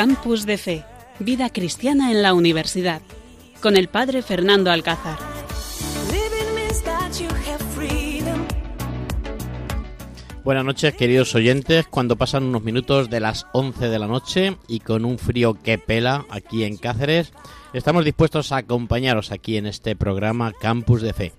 Campus de Fe, Vida Cristiana en la Universidad, con el Padre Fernando Alcázar. Buenas noches, queridos oyentes. Cuando pasan unos minutos de las 11 de la noche y con un frío que pela aquí en Cáceres, estamos dispuestos a acompañaros aquí en este programa Campus de Fe.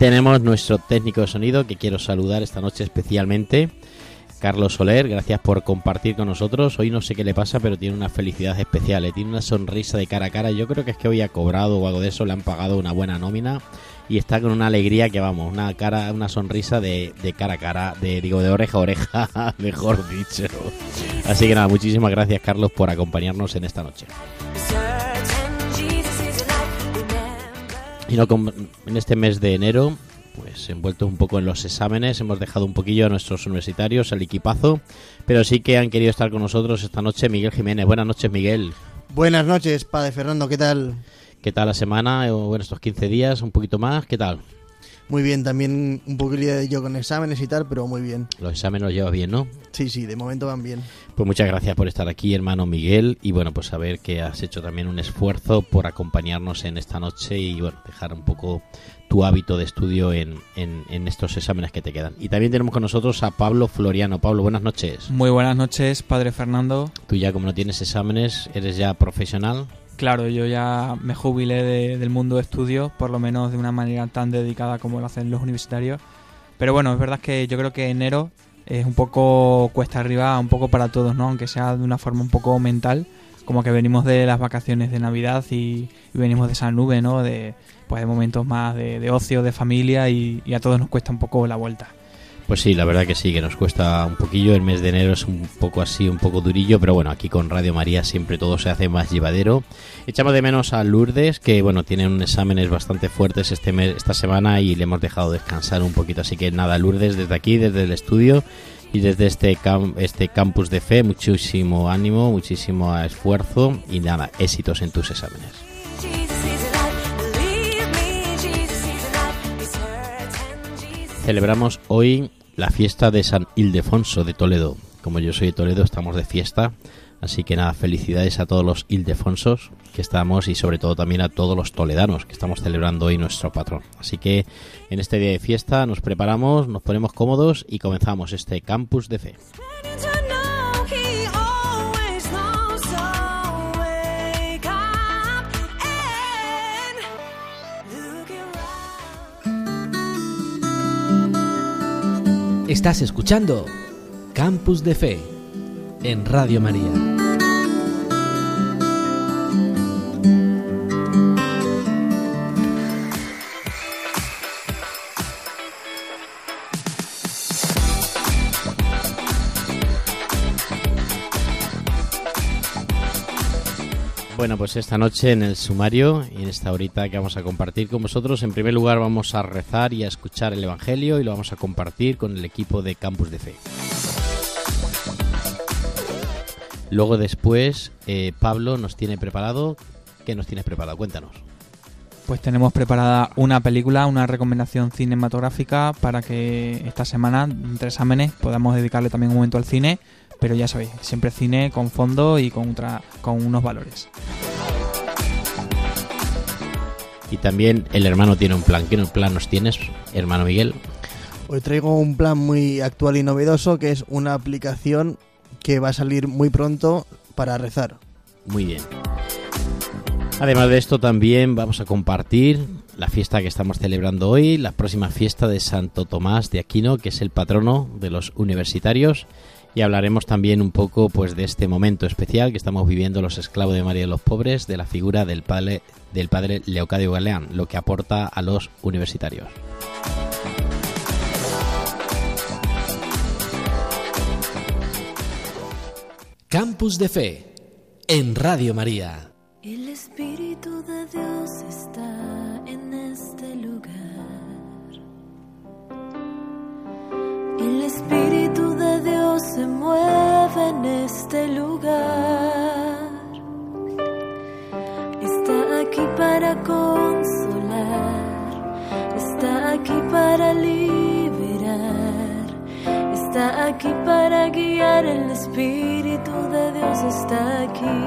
Tenemos nuestro técnico de sonido que quiero saludar esta noche especialmente. Carlos Soler, gracias por compartir con nosotros. Hoy no sé qué le pasa, pero tiene una felicidad especial, ¿eh? tiene una sonrisa de cara a cara. Yo creo que es que hoy ha cobrado o algo de eso, le han pagado una buena nómina y está con una alegría que vamos, una cara, una sonrisa de, de cara a cara, de digo de oreja a oreja, mejor dicho. Así que nada, muchísimas gracias Carlos por acompañarnos en esta noche. Y no, en este mes de enero, pues envueltos un poco en los exámenes, hemos dejado un poquillo a nuestros universitarios, al equipazo, pero sí que han querido estar con nosotros esta noche Miguel Jiménez. Buenas noches, Miguel. Buenas noches, padre Fernando, ¿qué tal? ¿Qué tal la semana? Bueno, estos 15 días, un poquito más, ¿qué tal? Muy bien, también un poquillo de yo con exámenes y tal, pero muy bien. Los exámenes los llevas bien, ¿no? Sí, sí, de momento van bien. Pues muchas gracias por estar aquí, hermano Miguel, y bueno, pues saber que has hecho también un esfuerzo por acompañarnos en esta noche y bueno, dejar un poco tu hábito de estudio en, en, en estos exámenes que te quedan. Y también tenemos con nosotros a Pablo Floriano. Pablo, buenas noches. Muy buenas noches, padre Fernando. Tú ya como no tienes exámenes, eres ya profesional. Claro, yo ya me jubilé de- del mundo de estudios, por lo menos de una manera tan dedicada como lo hacen los universitarios. Pero bueno, es verdad que yo creo que enero es un poco cuesta arriba, un poco para todos, ¿no? Aunque sea de una forma un poco mental, como que venimos de las vacaciones de Navidad y, venimos de esa nube, ¿no? De, pues, de momentos más de, ocio, de familia y a todos nos cuesta un poco la vuelta. Pues sí, la verdad que sí, que nos cuesta un poquillo. El mes de enero es un poco así, un poco durillo, pero bueno, aquí con Radio María siempre todo se hace más llevadero. Echamos de menos a Lourdes, que bueno, tienen exámenes bastante fuertes este mes, esta semana y le hemos dejado descansar un poquito. Así que nada, Lourdes, desde aquí, desde el estudio y desde este, cam- este campus de fe, muchísimo ánimo, muchísimo esfuerzo y nada, éxitos en tus exámenes. Celebramos hoy la fiesta de San Ildefonso de Toledo. Como yo soy de Toledo, estamos de fiesta. Así que nada, felicidades a todos los Ildefonsos que estamos y sobre todo también a todos los toledanos que estamos celebrando hoy nuestro patrón. Así que en este día de fiesta nos preparamos, nos ponemos cómodos y comenzamos este campus de fe. Estás escuchando Campus de Fe en Radio María. Bueno, pues esta noche en el sumario y en esta horita que vamos a compartir con vosotros, en primer lugar vamos a rezar y a escuchar el Evangelio y lo vamos a compartir con el equipo de Campus de Fe. Luego después eh, Pablo nos tiene preparado. ¿Qué nos tienes preparado? Cuéntanos. Pues tenemos preparada una película, una recomendación cinematográfica para que esta semana, entre exámenes, podamos dedicarle también un momento al cine. Pero ya sabéis, siempre cine con fondo y con, con unos valores. Y también el hermano tiene un plan. ¿Qué plan nos tienes, hermano Miguel? Hoy traigo un plan muy actual y novedoso que es una aplicación que va a salir muy pronto para rezar. Muy bien. Además de esto también vamos a compartir la fiesta que estamos celebrando hoy, la próxima fiesta de Santo Tomás de Aquino, que es el patrono de los universitarios, y hablaremos también un poco pues de este momento especial que estamos viviendo los esclavos de María de los Pobres, de la figura del padre del padre Leocadio Galeán, lo que aporta a los universitarios. Campus de Fe en Radio María. El Espíritu de Dios está El Espíritu de Dios se mueve en este lugar. Está aquí para consolar, está aquí para liberar, está aquí para guiar. El Espíritu de Dios está aquí.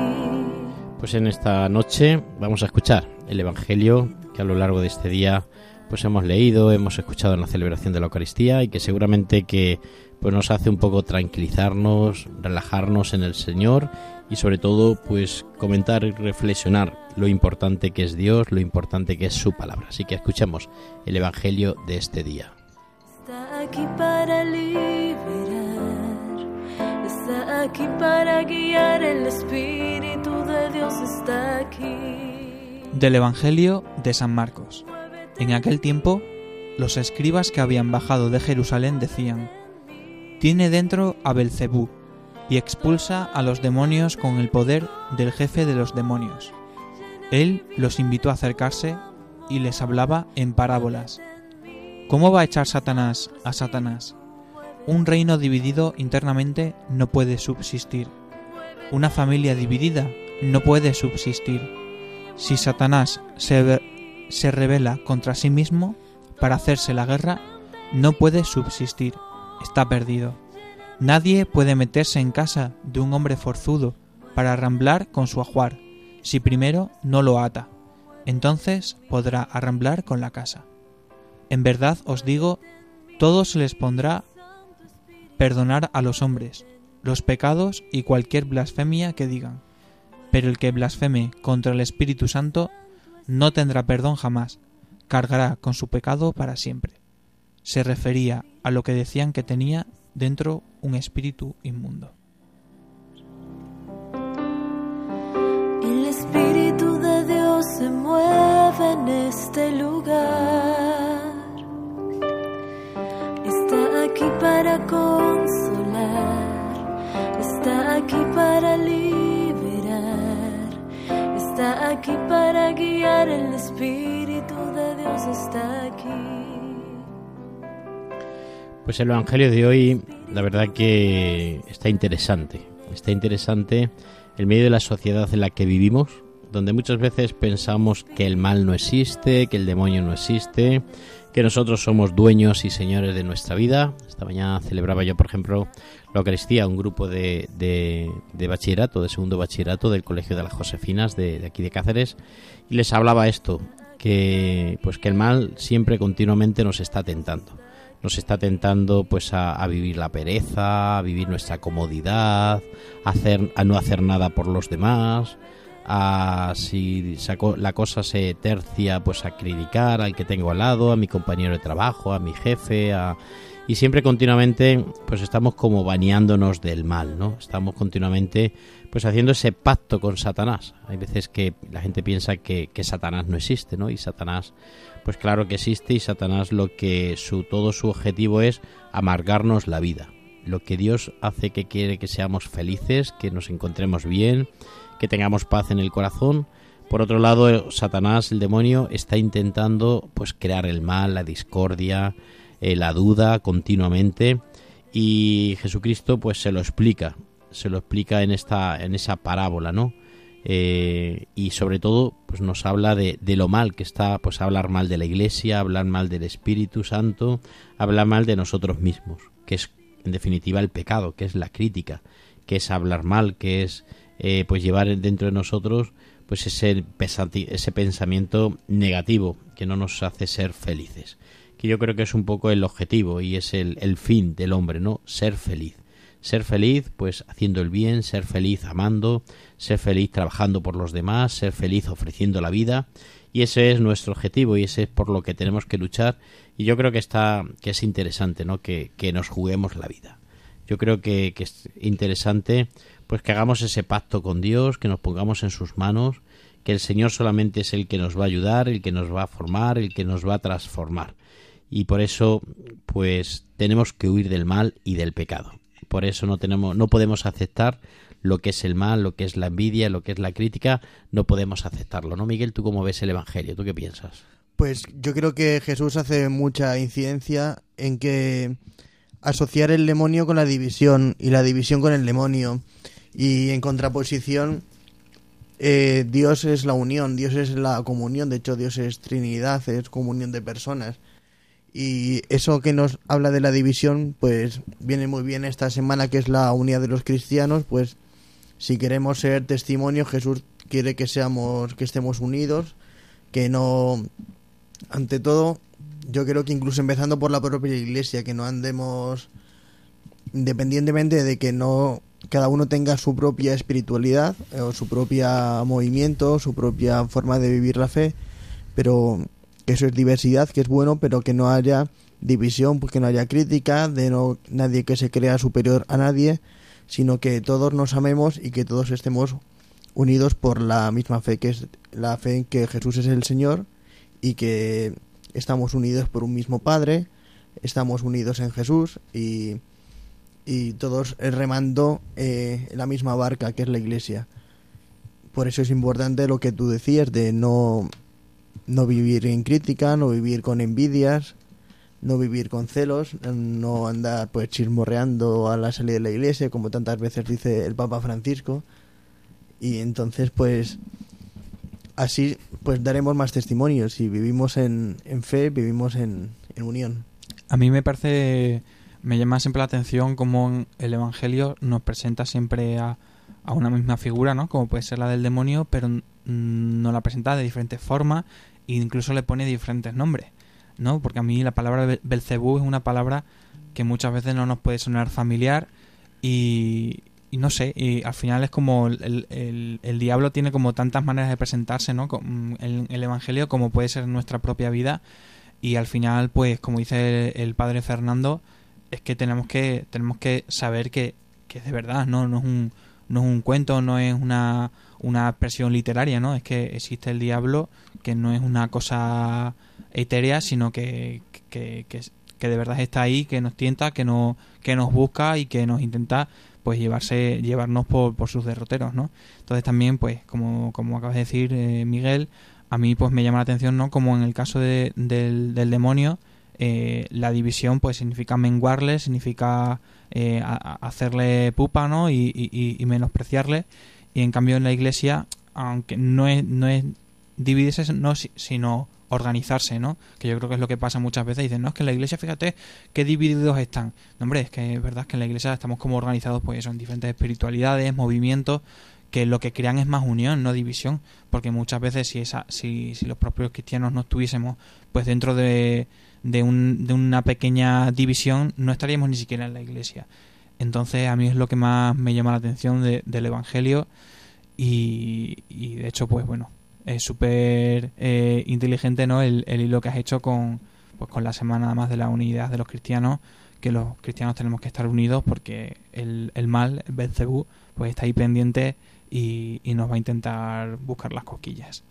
Pues en esta noche vamos a escuchar el Evangelio que a lo largo de este día pues hemos leído, hemos escuchado en la celebración de la Eucaristía y que seguramente que pues nos hace un poco tranquilizarnos, relajarnos en el Señor y sobre todo pues comentar y reflexionar lo importante que es Dios, lo importante que es su palabra. Así que escuchemos el Evangelio de este día. Está aquí para liberar, está aquí para guiar, el Espíritu de Dios está aquí. Del Evangelio de San Marcos. En aquel tiempo, los escribas que habían bajado de Jerusalén decían: Tiene dentro a Belcebú y expulsa a los demonios con el poder del jefe de los demonios. Él los invitó a acercarse y les hablaba en parábolas. ¿Cómo va a echar Satanás a Satanás? Un reino dividido internamente no puede subsistir. Una familia dividida no puede subsistir. Si Satanás se, se revela contra sí mismo para hacerse la guerra, no puede subsistir. Está perdido. Nadie puede meterse en casa de un hombre forzudo para arramblar con su ajuar, si primero no lo ata. Entonces podrá arramblar con la casa. En verdad os digo, todo se les pondrá perdonar a los hombres, los pecados y cualquier blasfemia que digan. Pero el que blasfeme contra el Espíritu Santo no tendrá perdón jamás, cargará con su pecado para siempre. Se refería a lo que decían que tenía dentro un espíritu inmundo. El Espíritu de Dios se mueve en este lugar. Está aquí para consolar, está aquí para liberar, aquí para guiar. El Espíritu de Dios está aquí. Pues el Evangelio de hoy, la verdad que está interesante. Está interesante en medio de la sociedad en la que vivimos, donde muchas veces pensamos que el mal no existe, que el demonio no existe, que nosotros somos dueños y señores de nuestra vida. Esta mañana celebraba yo, por ejemplo, la Eucaristía, un grupo de, de, de bachillerato, de segundo bachillerato del Colegio de las Josefinas de, aquí de Cáceres, y les hablaba esto, que pues que el mal siempre continuamente nos está tentando nos está tentando pues a, a, vivir la pereza, a vivir nuestra comodidad, a, hacer, a no hacer nada por los demás, a si la cosa se tercia pues a criticar al que tengo al lado, a mi compañero de trabajo, a mi jefe, a, y siempre continuamente pues estamos como bañándonos del mal, ¿no? Estamos continuamente pues haciendo ese pacto con Satanás. Hay veces que la gente piensa que, que Satanás no existe, ¿no? Y Satanás pues claro que existe y Satanás lo que su todo su objetivo es amargarnos la vida. Lo que Dios hace que quiere que seamos felices, que nos encontremos bien, que tengamos paz en el corazón. Por otro lado, Satanás, el demonio, está intentando pues crear el mal, la discordia, eh, la duda continuamente y Jesucristo pues se lo explica, se lo explica en esta en esa parábola, ¿no? Eh, y sobre todo pues nos habla de, de, lo mal que está pues hablar mal de la iglesia hablar mal del Espíritu Santo hablar mal de nosotros mismos que es en definitiva el pecado que es la crítica que es hablar mal que es eh, pues llevar dentro de nosotros pues ese, ese pensamiento negativo que no nos hace ser felices que yo creo que es un poco el objetivo y es el, el fin del hombre no ser feliz. Ser feliz pues haciendo el bien, ser feliz amando, ser feliz trabajando por los demás, ser feliz ofreciendo la vida. Y ese es nuestro objetivo y ese es por lo que tenemos que luchar. Y yo creo que está que es interesante no que, que nos juguemos la vida. Yo creo que, que, es interesante pues que hagamos ese pacto con Dios que nos pongamos en sus manos que el Señor solamente es el que nos va a ayudar el que nos va a formar el que nos va a transformar y por eso pues tenemos que huir del mal y del pecado por eso no tenemos no podemos aceptar lo que es el mal, lo que es la envidia, lo que es la crítica, no podemos aceptarlo, ¿no, Miguel? ¿Tú cómo ves el Evangelio? ¿Tú qué piensas? Pues yo creo que Jesús hace mucha incidencia en que asociar el demonio con la división y la división con el demonio y en contraposición eh, Dios es la unión, Dios es la comunión, de hecho Dios es Trinidad, es comunión de personas. Y eso que nos habla de la división, pues viene muy bien esta semana que es la unidad de los cristianos, pues si queremos ser testimonio, Jesús quiere que seamos, que estemos unidos, que no, ante todo, yo creo que incluso empezando por la propia iglesia, que no andemos independientemente de que no cada uno tenga su propia espiritualidad eh, o su propio movimiento, su propia forma de vivir la fe, pero que eso es diversidad, que es bueno, pero que no haya división, pues que no haya crítica, de no nadie que se crea superior a nadie, sino que todos nos amemos y que todos estemos unidos por la misma fe, que es la fe en que Jesús es el Señor y que estamos unidos por un mismo Padre, estamos unidos en Jesús y, y todos remando eh, la misma barca que es la iglesia. Por eso es importante lo que tú decías de no, no vivir en crítica, no vivir con envidias, no vivir con celos, no andar pues chismorreando a la salida de la iglesia, como tantas veces dice el Papa Francisco. Y entonces pues así pues daremos más testimonios y vivimos en, en fe, vivimos en, en unión. A mí me parece, me llama siempre la atención cómo el Evangelio nos presenta siempre a, a una misma figura, ¿no? Como puede ser la del demonio, pero nos la presenta de diferentes formas e incluso le pone diferentes nombres, ¿no? Porque a mí la palabra Be- Belcebú es una palabra que muchas veces no nos puede sonar familiar y, no sé, y al final es como el, el- diablo tiene como tantas maneras de presentarse, ¿no? El, el Evangelio como puede ser nuestra propia vida y al final, pues, como dice el padre Fernando, es que tenemos que tenemos que saber que, que es de verdad, ¿no? No es un, no es un cuento, no es una, una expresión literaria, ¿no? Es que existe el diablo, que no es una cosa etérea, sino que, que, que, que de verdad está ahí, que nos tienta, que, no, que nos busca y que nos intenta pues llevarse llevarnos por, por sus derroteros, ¿no? Entonces también, pues, como, como acabas de decir, eh, Miguel, a mí pues me llama la atención, ¿no? Como en el caso de- del, del demonio, eh, la división pues significa menguarle, significa eh, a- hacerle pupa, ¿no? Y, menospreciarle. Y en cambio en la iglesia, aunque no es, no es dividirse, no, si- sino organizarse, ¿no? Que yo creo que es lo que pasa muchas veces. Dicen, no, es que en la iglesia, fíjate, qué divididos están. No, hombre, es que es verdad que en la iglesia estamos como organizados, pues eso, en diferentes espiritualidades, movimientos, que lo que crean es más unión, no división. Porque muchas veces si, esa, si, si los propios cristianos no estuviésemos pues dentro de, de, un, de una pequeña división, no estaríamos ni siquiera en la iglesia. Entonces a mí es lo que más me llama la atención de- del Evangelio y, y de hecho pues bueno, es súper eh, inteligente ¿no? el, el hilo que has hecho con, pues, con la semana más de la unidad de los cristianos, que los cristianos tenemos que estar unidos porque el, el mal, el Belcebú, pues está ahí pendiente y, y nos va a intentar buscar las cosquillas.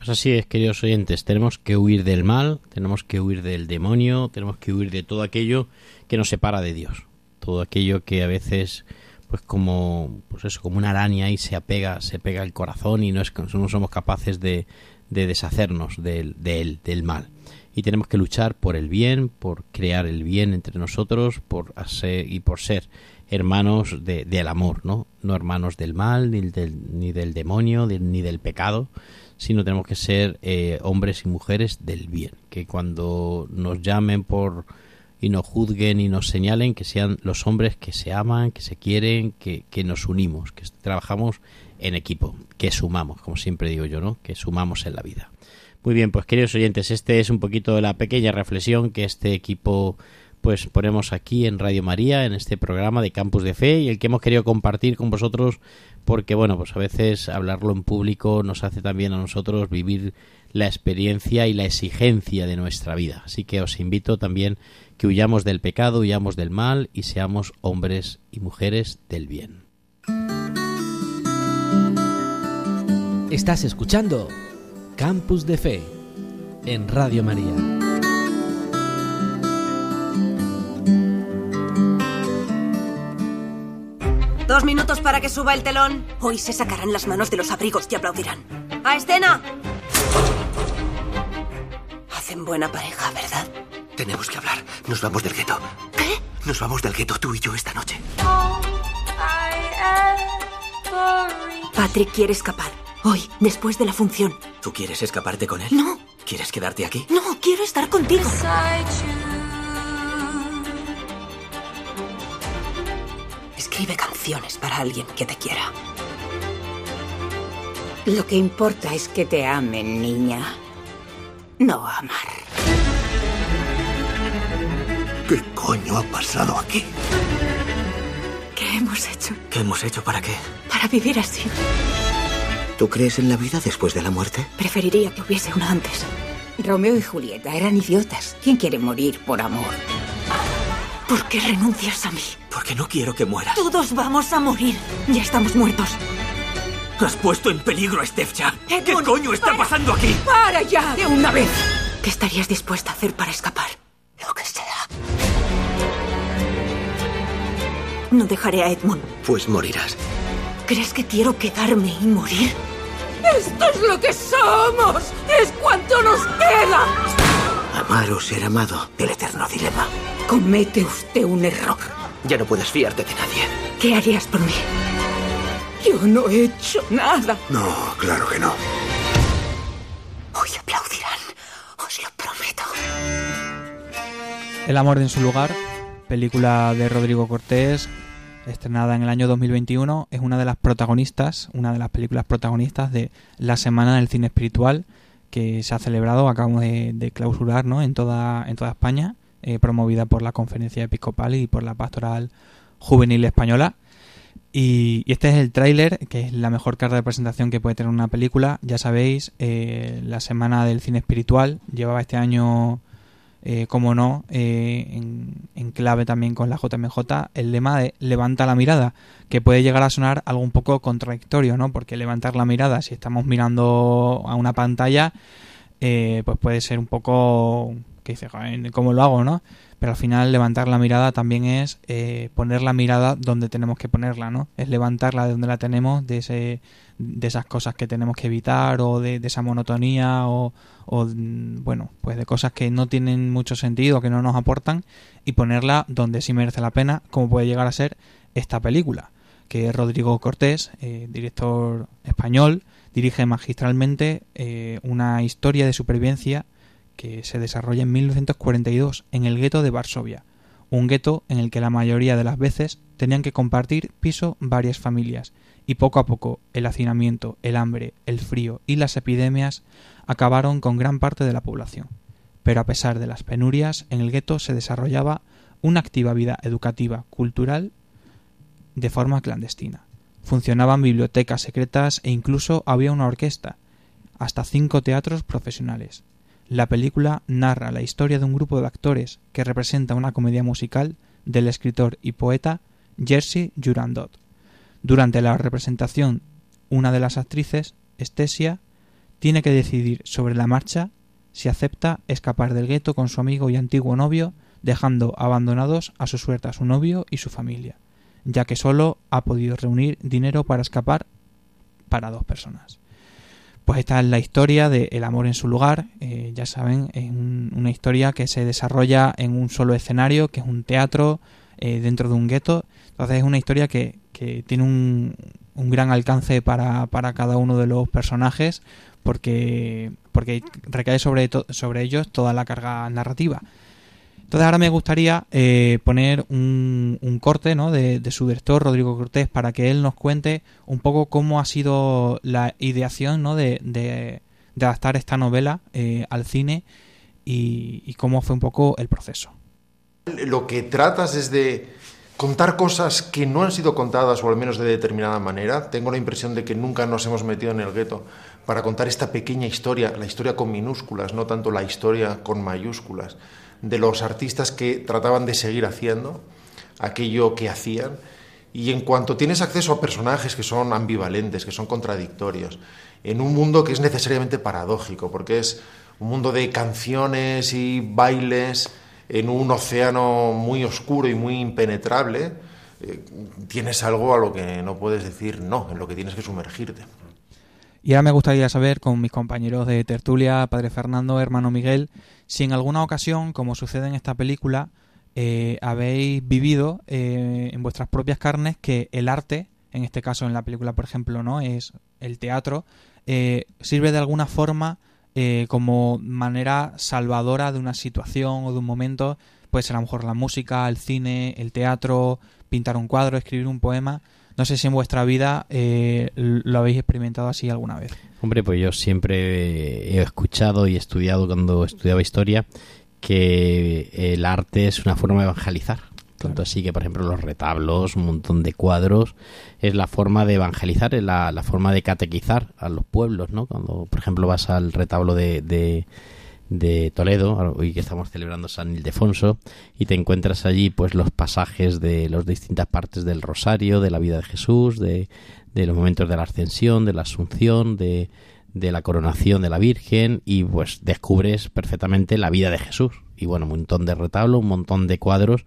Pues así es, queridos oyentes, tenemos que huir del mal, tenemos que huir del demonio, tenemos que huir de todo aquello que nos separa de Dios, todo aquello que a veces pues como pues eso, como una araña y se apega, se pega el corazón y no es no somos capaces de, de deshacernos del, de él, del mal. Y tenemos que luchar por el bien, por crear el bien entre nosotros, por hacer y por ser hermanos de, del amor, ¿no? No hermanos del mal, ni del, ni del demonio, de- ni del pecado, sino tenemos que ser eh, hombres y mujeres del bien. Que cuando nos llamen por y nos juzguen y nos señalen, que sean los hombres que se aman, que se quieren, que, que nos unimos, que trabajamos en equipo, que sumamos, como siempre digo yo, ¿no? Que sumamos en la vida. Muy bien, pues queridos oyentes, este es un poquito de la pequeña reflexión que este equipo pues ponemos aquí en Radio María, en este programa de Campus de Fe y el que hemos querido compartir con vosotros porque bueno, pues a veces hablarlo en público nos hace también a nosotros vivir la experiencia y la exigencia de nuestra vida. Así que os invito también que huyamos del pecado, huyamos del mal y seamos hombres y mujeres del bien. Estás escuchando Campus de Fe en Radio María. Dos minutos para que suba el telón. Hoy se sacarán las manos de los abrigos y aplaudirán. ¡A escena! Hacen buena pareja, ¿verdad? Tenemos que hablar. Nos vamos del gueto. ¿Qué? Nos vamos del gueto, tú y yo, esta noche. Patrick quiere escapar. Hoy, después de la función. ¿Tú quieres escaparte con él? No, ¿Quieres quedarte aquí? No, quiero estar contigo. Escribe canciones para alguien que te quiera. Lo que importa es que te amen, niña. No amar. ¿Qué coño ha pasado aquí? ¿Qué hemos hecho ¿Qué hemos hecho para qué? para vivir así? ¿Tú crees en la vida después de la muerte? Preferiría que hubiese una antes. Romeo y Julieta eran idiotas. ¿Quién quiere morir por amor? ¿Por qué renuncias a mí? Porque no quiero que mueras. Todos vamos a morir. Ya estamos muertos. Has puesto en peligro a Stefcha. ¿Qué Edmund, coño está para. pasando aquí? ¡Para ya! De una vez. ¿Qué estarías dispuesta a hacer para escapar? Lo que sea. No dejaré a Edmund. Pues morirás. ¿Crees que quiero quedarme y morir? ¡Esto es lo que somos! ¡Es cuanto nos queda! Amar o ser amado. El eterno dilema. Comete usted un error. Ya no puedes fiarte de nadie. ¿Qué harías por mí? Yo no he hecho nada. No, claro que no. Hoy aplaudirán. Os lo prometo. El amor en su lugar, película de Rodrigo Cortés, estrenada en el año 2021, es una de las protagonistas, una de las películas protagonistas de la Semana del Cine Espiritual que se ha celebrado, acabamos de, clausurar, ¿no? en toda en toda España, eh, promovida por la Conferencia Episcopal y por la Pastoral Juvenil Española. Y, y este es el tráiler, que es la mejor carta de presentación que puede tener una película. Ya sabéis, eh, la Semana del Cine Espiritual llevaba este año eh, como no, eh, en, clave también con la JMJ, el lema de levanta la mirada, que puede llegar a sonar algo un poco contradictorio, ¿no? Porque levantar la mirada, si estamos mirando a una pantalla, eh, pues puede ser un poco, que dice, "Joder, ¿cómo lo hago, no? Pero al final levantar la mirada también es eh, poner la mirada donde tenemos que ponerla, ¿no? Es levantarla de donde la tenemos, de ese de esas cosas que tenemos que evitar o de, de esa monotonía o, o, bueno, pues de cosas que no tienen mucho sentido, que no nos aportan y ponerla donde sí merece la pena, como puede llegar a ser esta película, que Rodrigo Cortés, eh, director español, dirige magistralmente eh, una historia de supervivencia que se desarrolla en 1942 en el gueto de Varsovia, un gueto en el que la mayoría de las veces tenían que compartir piso varias familias y poco a poco el hacinamiento, el hambre, el frío y las epidemias acabaron con gran parte de la población. Pero a pesar de las penurias, en el gueto se desarrollaba una activa vida educativa, cultural, de forma clandestina. Funcionaban bibliotecas secretas e incluso había una orquesta, hasta cinco teatros profesionales. La película narra la historia de un grupo de actores que representa una comedia musical del escritor y poeta Jerzy Jurandot. Durante la representación, una de las actrices, Estesia, tiene que decidir sobre la marcha si acepta escapar del gueto con su amigo y antiguo novio, dejando abandonados a su suerte a su novio y su familia, ya que solo ha podido reunir dinero para escapar para dos personas. Pues esta es la historia de El amor en su lugar, eh, ya saben, es un- una historia que se desarrolla en un solo escenario, que es un teatro eh, dentro de un gueto, entonces es una historia que, que tiene un, un gran alcance para, para cada uno de los personajes, porque, porque recae sobre, sobre ellos toda la carga narrativa. Entonces ahora me gustaría eh, poner un, un corte ¿no? de, de su director, Rodrigo Cortés, para que él nos cuente un poco cómo ha sido la ideación ¿no? de, de- de adaptar esta novela eh, al cine y cómo fue un poco el proceso. Lo que tratas es de contar cosas que no han sido contadas o al menos de determinada manera. Tengo la impresión de que nunca nos hemos metido en el gueto para contar esta pequeña historia, la historia con minúsculas, no tanto la historia con mayúsculas, de los artistas que trataban de seguir haciendo aquello que hacían. Y en cuanto tienes acceso a personajes que son ambivalentes, que son contradictorios, en un mundo que es necesariamente paradójico, porque es un mundo de canciones y bailes en un océano muy oscuro y muy impenetrable, eh, tienes algo a lo que no puedes decir no, en lo que tienes que sumergirte. Y ahora me gustaría saber con mis compañeros de tertulia, Padre Fernando, hermano Miguel, si en alguna ocasión, como sucede en esta película, eh, habéis vivido eh, en vuestras propias carnes que el arte, en este caso en la película, por ejemplo, no es el teatro, sirve de alguna forma eh, como manera salvadora de una situación o de un momento. Puede ser a lo mejor la música, el cine, el teatro, pintar un cuadro, escribir un poema. No sé si en vuestra vida eh, lo habéis experimentado así alguna vez. Hombre, pues yo siempre he escuchado y estudiado cuando estudiaba historia que el arte es una forma de evangelizar. Tanto así que, por ejemplo, los retablos, un montón de cuadros, es la forma de evangelizar, es la, forma de catequizar a los pueblos, ¿no? Cuando, por ejemplo, vas al retablo de, de, de, Toledo, hoy que estamos celebrando San Ildefonso, y te encuentras allí, pues, los pasajes de las distintas partes del Rosario, de la vida de Jesús, de, de los momentos de la Ascensión, de la Asunción, de, de la coronación de la Virgen, y pues descubres perfectamente la vida de Jesús. Y bueno, un montón de retablos, un montón de cuadros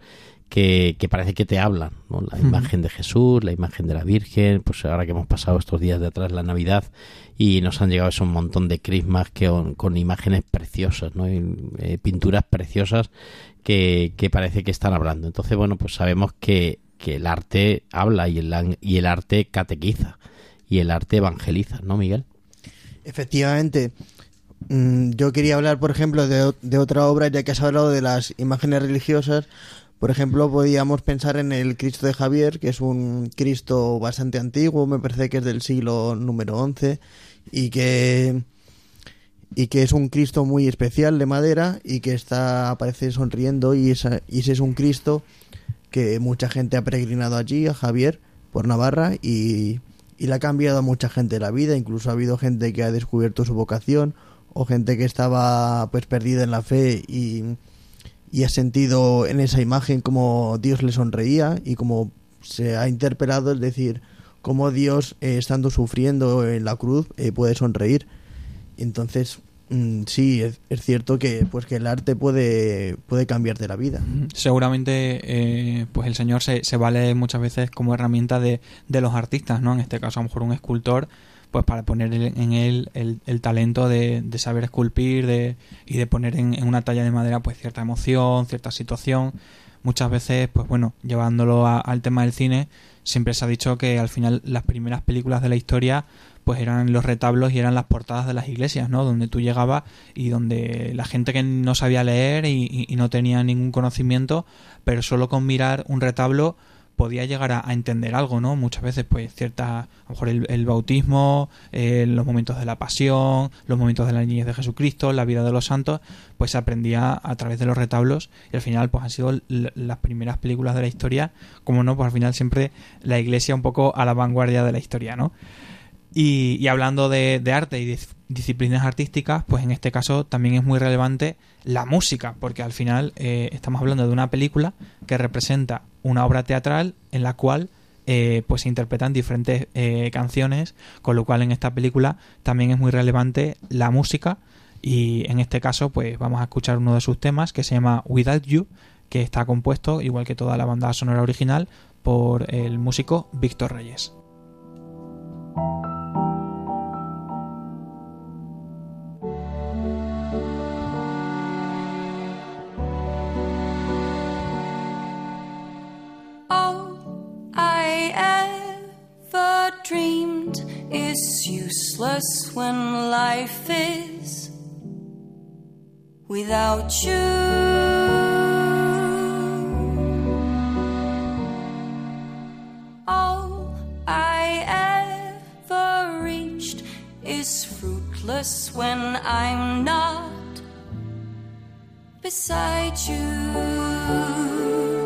que, parece que te hablan, La imagen de Jesús, la imagen de la Virgen, pues ahora que hemos pasado estos días de atrás la Navidad y nos han llegado esos montón de crismas que con, imágenes preciosas, ¿no? Eh, pinturas preciosas que, parece que están hablando. Entonces, bueno, pues sabemos que, que el arte habla y el, y el arte catequiza y el arte evangeliza, ¿no, Miguel? Efectivamente. Mm, yo quería hablar, por ejemplo, de, de, otra obra, ya que has hablado de las imágenes religiosas, por ejemplo, podíamos pensar en el Cristo de Javier, que es un Cristo bastante antiguo, me parece que es del siglo número 11 y que y que es un Cristo muy especial de madera y que está aparece sonriendo y, ese es un Cristo que mucha gente ha peregrinado allí a Javier por Navarra y, y le ha cambiado a mucha gente la vida, incluso ha habido gente que ha descubierto su vocación o gente que estaba pues perdida en la fe y y ha sentido en esa imagen como Dios le sonreía y como se ha interpelado, es decir, cómo Dios, eh, estando sufriendo en la cruz, eh, puede sonreír. Entonces, mm, sí, es, cierto que pues que el arte puede, puede cambiarte la vida. Seguramente, eh, pues el Señor se, se, vale muchas veces como herramienta de, de los artistas, ¿no? En este caso, a lo mejor un escultor pues para poner en él el, talento de, saber esculpir de, y de poner en, una talla de madera pues cierta emoción, cierta situación. Muchas veces, pues bueno, llevándolo al tema del cine, siempre se ha dicho que al final las primeras películas de la historia pues eran los retablos y eran las portadas de las iglesias, ¿no? Donde tú llegabas y donde la gente que no sabía leer y no tenía ningún conocimiento, pero solo con mirar un retablo podía llegar a, entender algo, ¿no? Muchas veces, pues, cierta, a lo mejor el, bautismo, eh, los momentos de la pasión, los momentos de la niñez de Jesucristo, la vida de los santos, pues se aprendía a través de los retablos y al final, pues, han sido las primeras películas de la historia, como no, pues al final siempre la iglesia un poco a la vanguardia de la historia, ¿no? Y, hablando de, arte y de disciplinas artísticas, pues en este caso también es muy relevante la música, porque al final eh, estamos hablando de una película que representa una obra teatral en la cual eh, pues se interpretan diferentes eh, canciones, con lo cual en esta película también es muy relevante la música y en este caso pues vamos a escuchar uno de sus temas que se llama Without You, que está compuesto, igual que toda la banda sonora original, por el músico Víctor Reyes. Is useless when life is without you. All I ever reached is fruitless when I'm not beside you.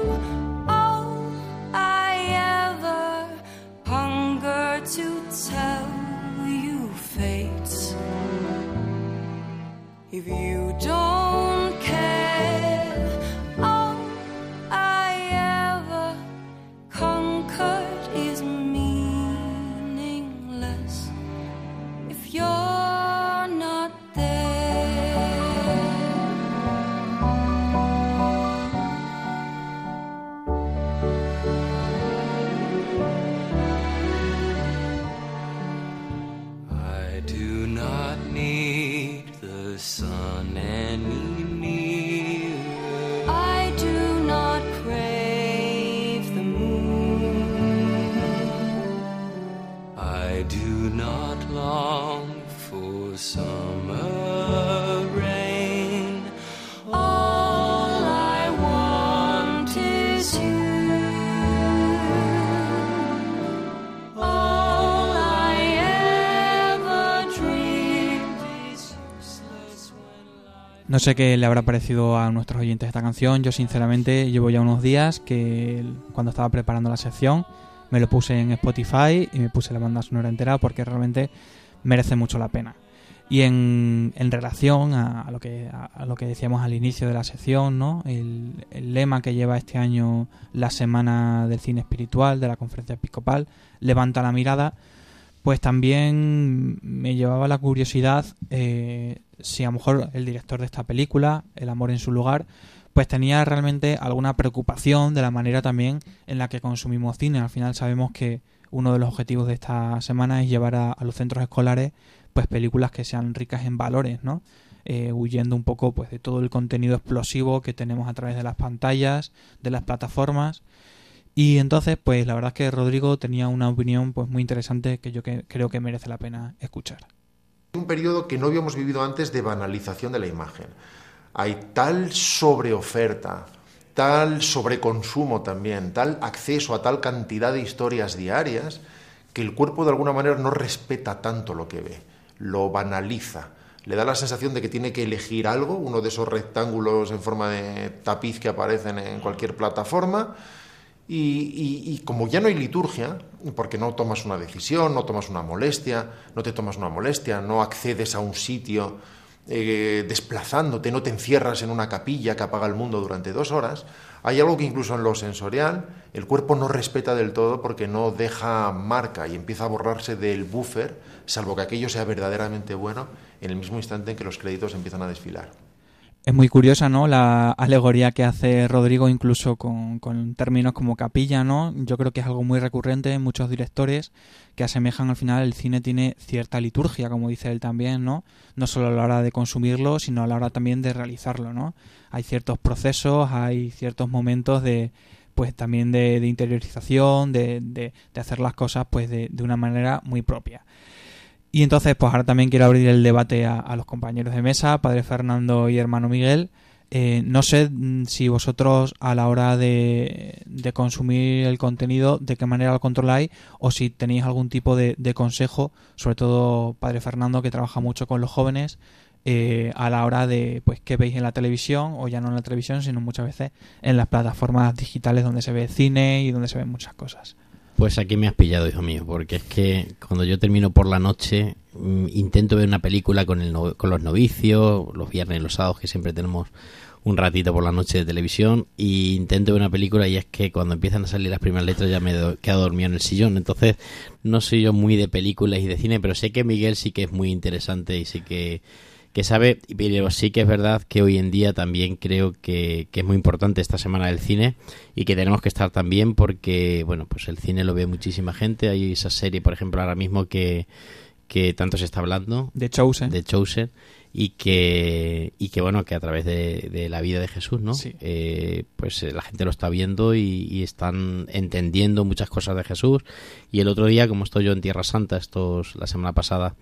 If you don't No sé qué le habrá parecido a nuestros oyentes esta canción. Yo sinceramente llevo ya unos días que cuando estaba preparando la sección me lo puse en Spotify y me puse la banda sonora entera porque realmente merece mucho la pena. Y en, relación a, lo que, lo que decíamos al inicio de la sección, ¿no? el, el lema que lleva este año la Semana del Cine Espiritual de la Conferencia Episcopal, Levanta la mirada, pues también me llevaba la curiosidad eh, si a lo mejor el director de esta película, El amor en su lugar, pues tenía realmente alguna preocupación de la manera también en la que consumimos cine. Al final sabemos que uno de los objetivos de esta semana es llevar a, los centros escolares pues películas que sean ricas en valores, ¿no? Eh, huyendo un poco pues de todo el contenido explosivo que tenemos a través de las pantallas, de las plataformas. Y entonces, pues la verdad es que Rodrigo tenía una opinión pues muy interesante que yo que, creo que merece la pena escuchar. Un periodo que no habíamos vivido antes de banalización de la imagen. Hay tal sobreoferta, tal sobreconsumo también, tal acceso a tal cantidad de historias diarias que el cuerpo de alguna manera no respeta tanto lo que ve, lo banaliza. Le da la sensación de que tiene que elegir algo, uno de esos rectángulos en forma de tapiz que aparecen en cualquier plataforma, y, como ya no hay liturgia, porque no tomas una decisión, no tomas una molestia, no te tomas una molestia, no accedes a un sitio eh, desplazándote, no te encierras en una capilla que apaga el mundo durante dos horas, hay algo que incluso en lo sensorial el cuerpo no respeta del todo porque no deja marca y empieza a borrarse del buffer, salvo que aquello sea verdaderamente bueno, en el mismo instante en que los créditos empiezan a desfilar. Es muy curiosa, ¿no? La alegoría que hace Rodrigo incluso con, con, términos como capilla, ¿no? Yo creo que es algo muy recurrente en muchos directores que asemejan al final el cine tiene cierta liturgia, como dice él también, ¿no? No solo a la hora de consumirlo, sino a la hora también de realizarlo, ¿no? Hay ciertos procesos, hay ciertos momentos de pues también de, de interiorización, de, de, de, hacer las cosas pues de, de una manera muy propia. Y entonces, pues ahora también quiero abrir el debate a, los compañeros de mesa, Padre Fernando y hermano Miguel. Eh, no sé si vosotros a la hora de, consumir el contenido, de qué manera lo controláis o si tenéis algún tipo de, de consejo, sobre todo Padre Fernando que trabaja mucho con los jóvenes, eh, a la hora de pues qué veis en la televisión o ya no en la televisión, sino muchas veces en las plataformas digitales donde se ve cine y donde se ven muchas cosas. Pues aquí me has pillado, hijo mío, porque es que cuando yo termino por la noche mm, intento ver una película con, el con los novicios, los viernes y los sábados que siempre tenemos un ratito por la noche de televisión y intento ver una película y es que cuando empiezan a salir las primeras letras ya me quedo dormido en el sillón. Entonces no soy yo muy de películas y de cine, pero sé que Miguel sí que es muy interesante y sí que que sabe, pero sí que es verdad que hoy en día también creo que, que, es muy importante esta semana del cine y que tenemos que estar también porque, bueno, pues el cine lo ve muchísima gente. Hay esa serie, por ejemplo, ahora mismo que, que tanto se está hablando. De Chosen. De Chosen. Y que, y que bueno, que a través de, de la vida de Jesús, ¿no? Sí. Eh, pues la gente lo está viendo y, y, están entendiendo muchas cosas de Jesús. Y el otro día, como estoy yo en Tierra Santa, estos, la semana pasada,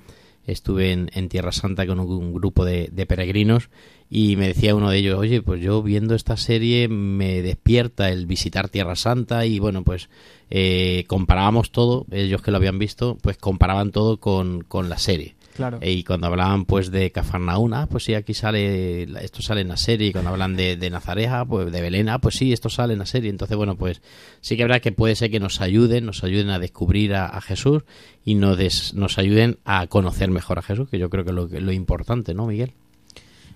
estuve en, en, Tierra Santa con un, grupo de, de, peregrinos y me decía uno de ellos, oye, pues yo viendo esta serie me despierta el visitar Tierra Santa y bueno, pues eh, comparábamos todo, ellos que lo habían visto, pues comparaban todo con, con la serie. Claro. Y cuando hablaban pues de Cafarnaúna, pues sí, aquí sale, esto sale en la serie. Y cuando hablan de, de Nazareja, pues de Belén, ah, pues sí, esto sale en la serie. Entonces, bueno, pues sí que verdad que puede ser que nos ayuden, nos ayuden a descubrir a, a Jesús y nos, des, nos ayuden a conocer mejor a Jesús, que yo creo que es lo, lo importante, ¿no, Miguel?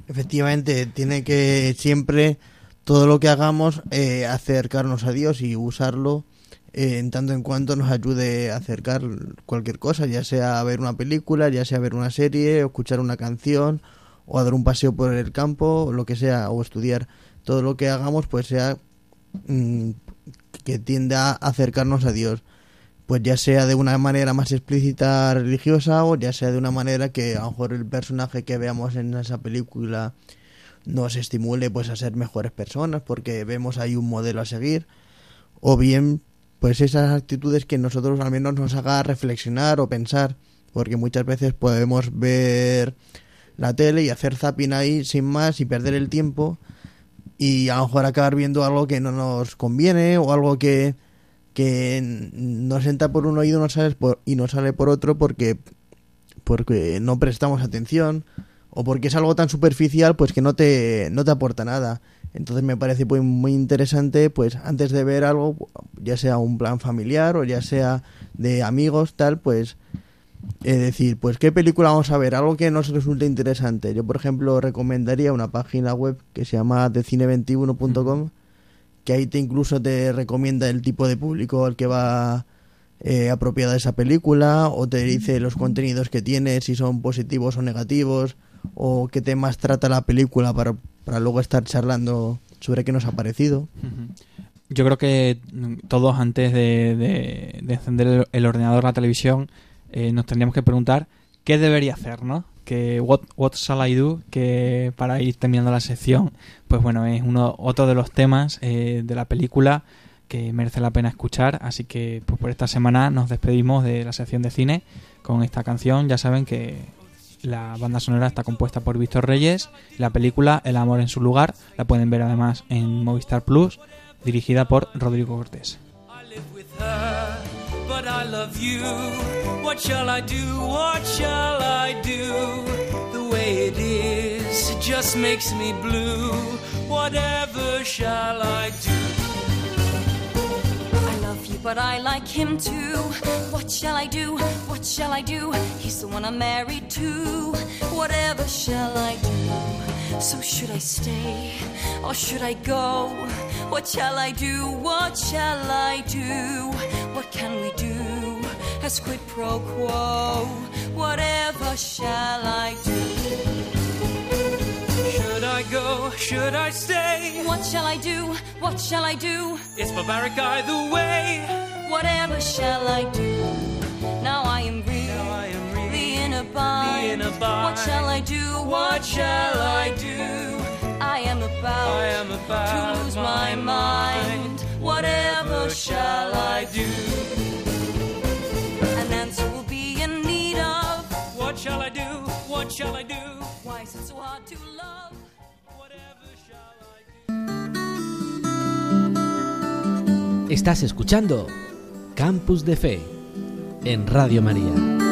Efectivamente, tiene que siempre todo lo que hagamos eh, acercarnos a Dios y usarlo eh, en tanto en cuanto nos ayude a acercar cualquier cosa, ya sea ver una película, ya sea ver una serie, o escuchar una canción, o a dar un paseo por el campo, lo que sea, o estudiar. Todo lo que hagamos, pues sea mmm, que tienda a acercarnos a Dios. Pues ya sea de una manera más explícita religiosa, o ya sea de una manera que a lo mejor el personaje que veamos en esa película nos estimule pues a ser mejores personas, porque vemos ahí un modelo a seguir. O bien pues esas actitudes que nosotros al menos nos haga reflexionar o pensar, porque muchas veces podemos ver la tele y hacer zapping ahí sin más y perder el tiempo y a lo mejor acabar viendo algo que no nos conviene o algo que, que nos entra por un oído no sale por, y no sale por otro porque, porque no prestamos atención o porque es algo tan superficial pues que no te, no te aporta nada. Entonces me parece pues, muy interesante pues antes de ver algo, ya sea un plan familiar o ya sea de amigos, tal, pues es decir, pues qué película vamos a ver, algo que nos resulte interesante. Yo, por ejemplo, recomendaría una página web que se llama decine21.com, que ahí te incluso te recomienda el tipo de público al que va eh, apropiada esa película, o te dice los contenidos que tiene, si son positivos o negativos, o qué temas trata la película para, para luego estar charlando sobre qué nos ha parecido. Yo creo que mm, todos antes de, de- de encender el, el ordenador, la televisión, eh, nos tendríamos que preguntar qué debería hacer, ¿no? Que what, what shall I do? Que para ir terminando la sección, pues bueno, es uno otro de los temas eh, de la película que merece la pena escuchar. Así que pues por esta semana nos despedimos de la sección de cine con esta canción. Ya saben que la banda sonora está compuesta por Víctor Reyes. La película El amor en su lugar la pueden ver además en Movistar Plus, dirigida por Rodrigo Cortés. But I like him too. What shall I do? What shall I do? He's the one I'm married to. Whatever shall I do? So should I stay or should I go? What shall I do? What shall I do? What can we do? As quid pro quo. Whatever shall I do? Should I go? Should I stay? What shall I do? What shall I do? It's barbaric either way. Whatever shall I do? Now I am really bind. in a bind. What shall I do? What shall I do? I am about, I am about to lose my mind. Whatever shall I do? An answer will be in need of. What shall I do? What shall I do? Why is it so hard to love? Estás escuchando Campus de Fe en Radio María.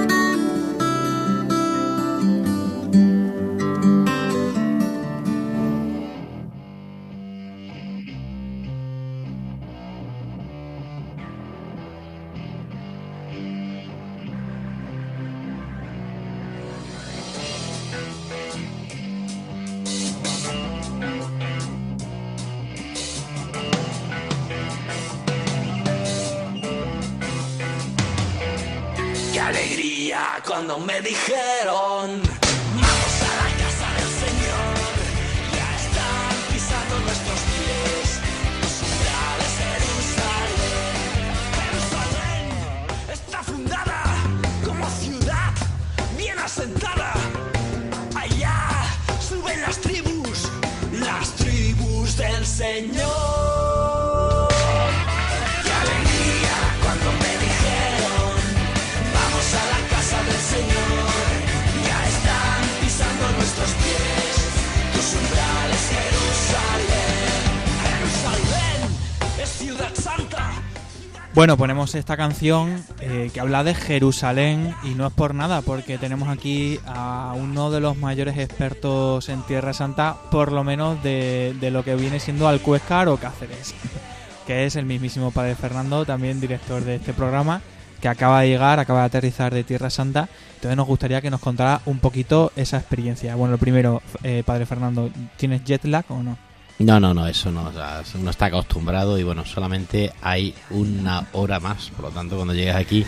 Bueno, ponemos esta canción eh, que habla de Jerusalén y no es por nada, porque tenemos aquí a uno de los mayores expertos en Tierra Santa, por lo menos de, de lo que viene siendo Alcuéscar o Cáceres, que es el mismísimo Padre Fernando, también director de este programa, que acaba de llegar, acaba de aterrizar de Tierra Santa. Entonces nos gustaría que nos contara un poquito esa experiencia. Bueno, lo primero, eh, Padre Fernando, ¿tienes jet lag o no? No, no, no, eso no. O sea, está acostumbrado y bueno, solamente hay una hora más. Por lo tanto, cuando llegas aquí,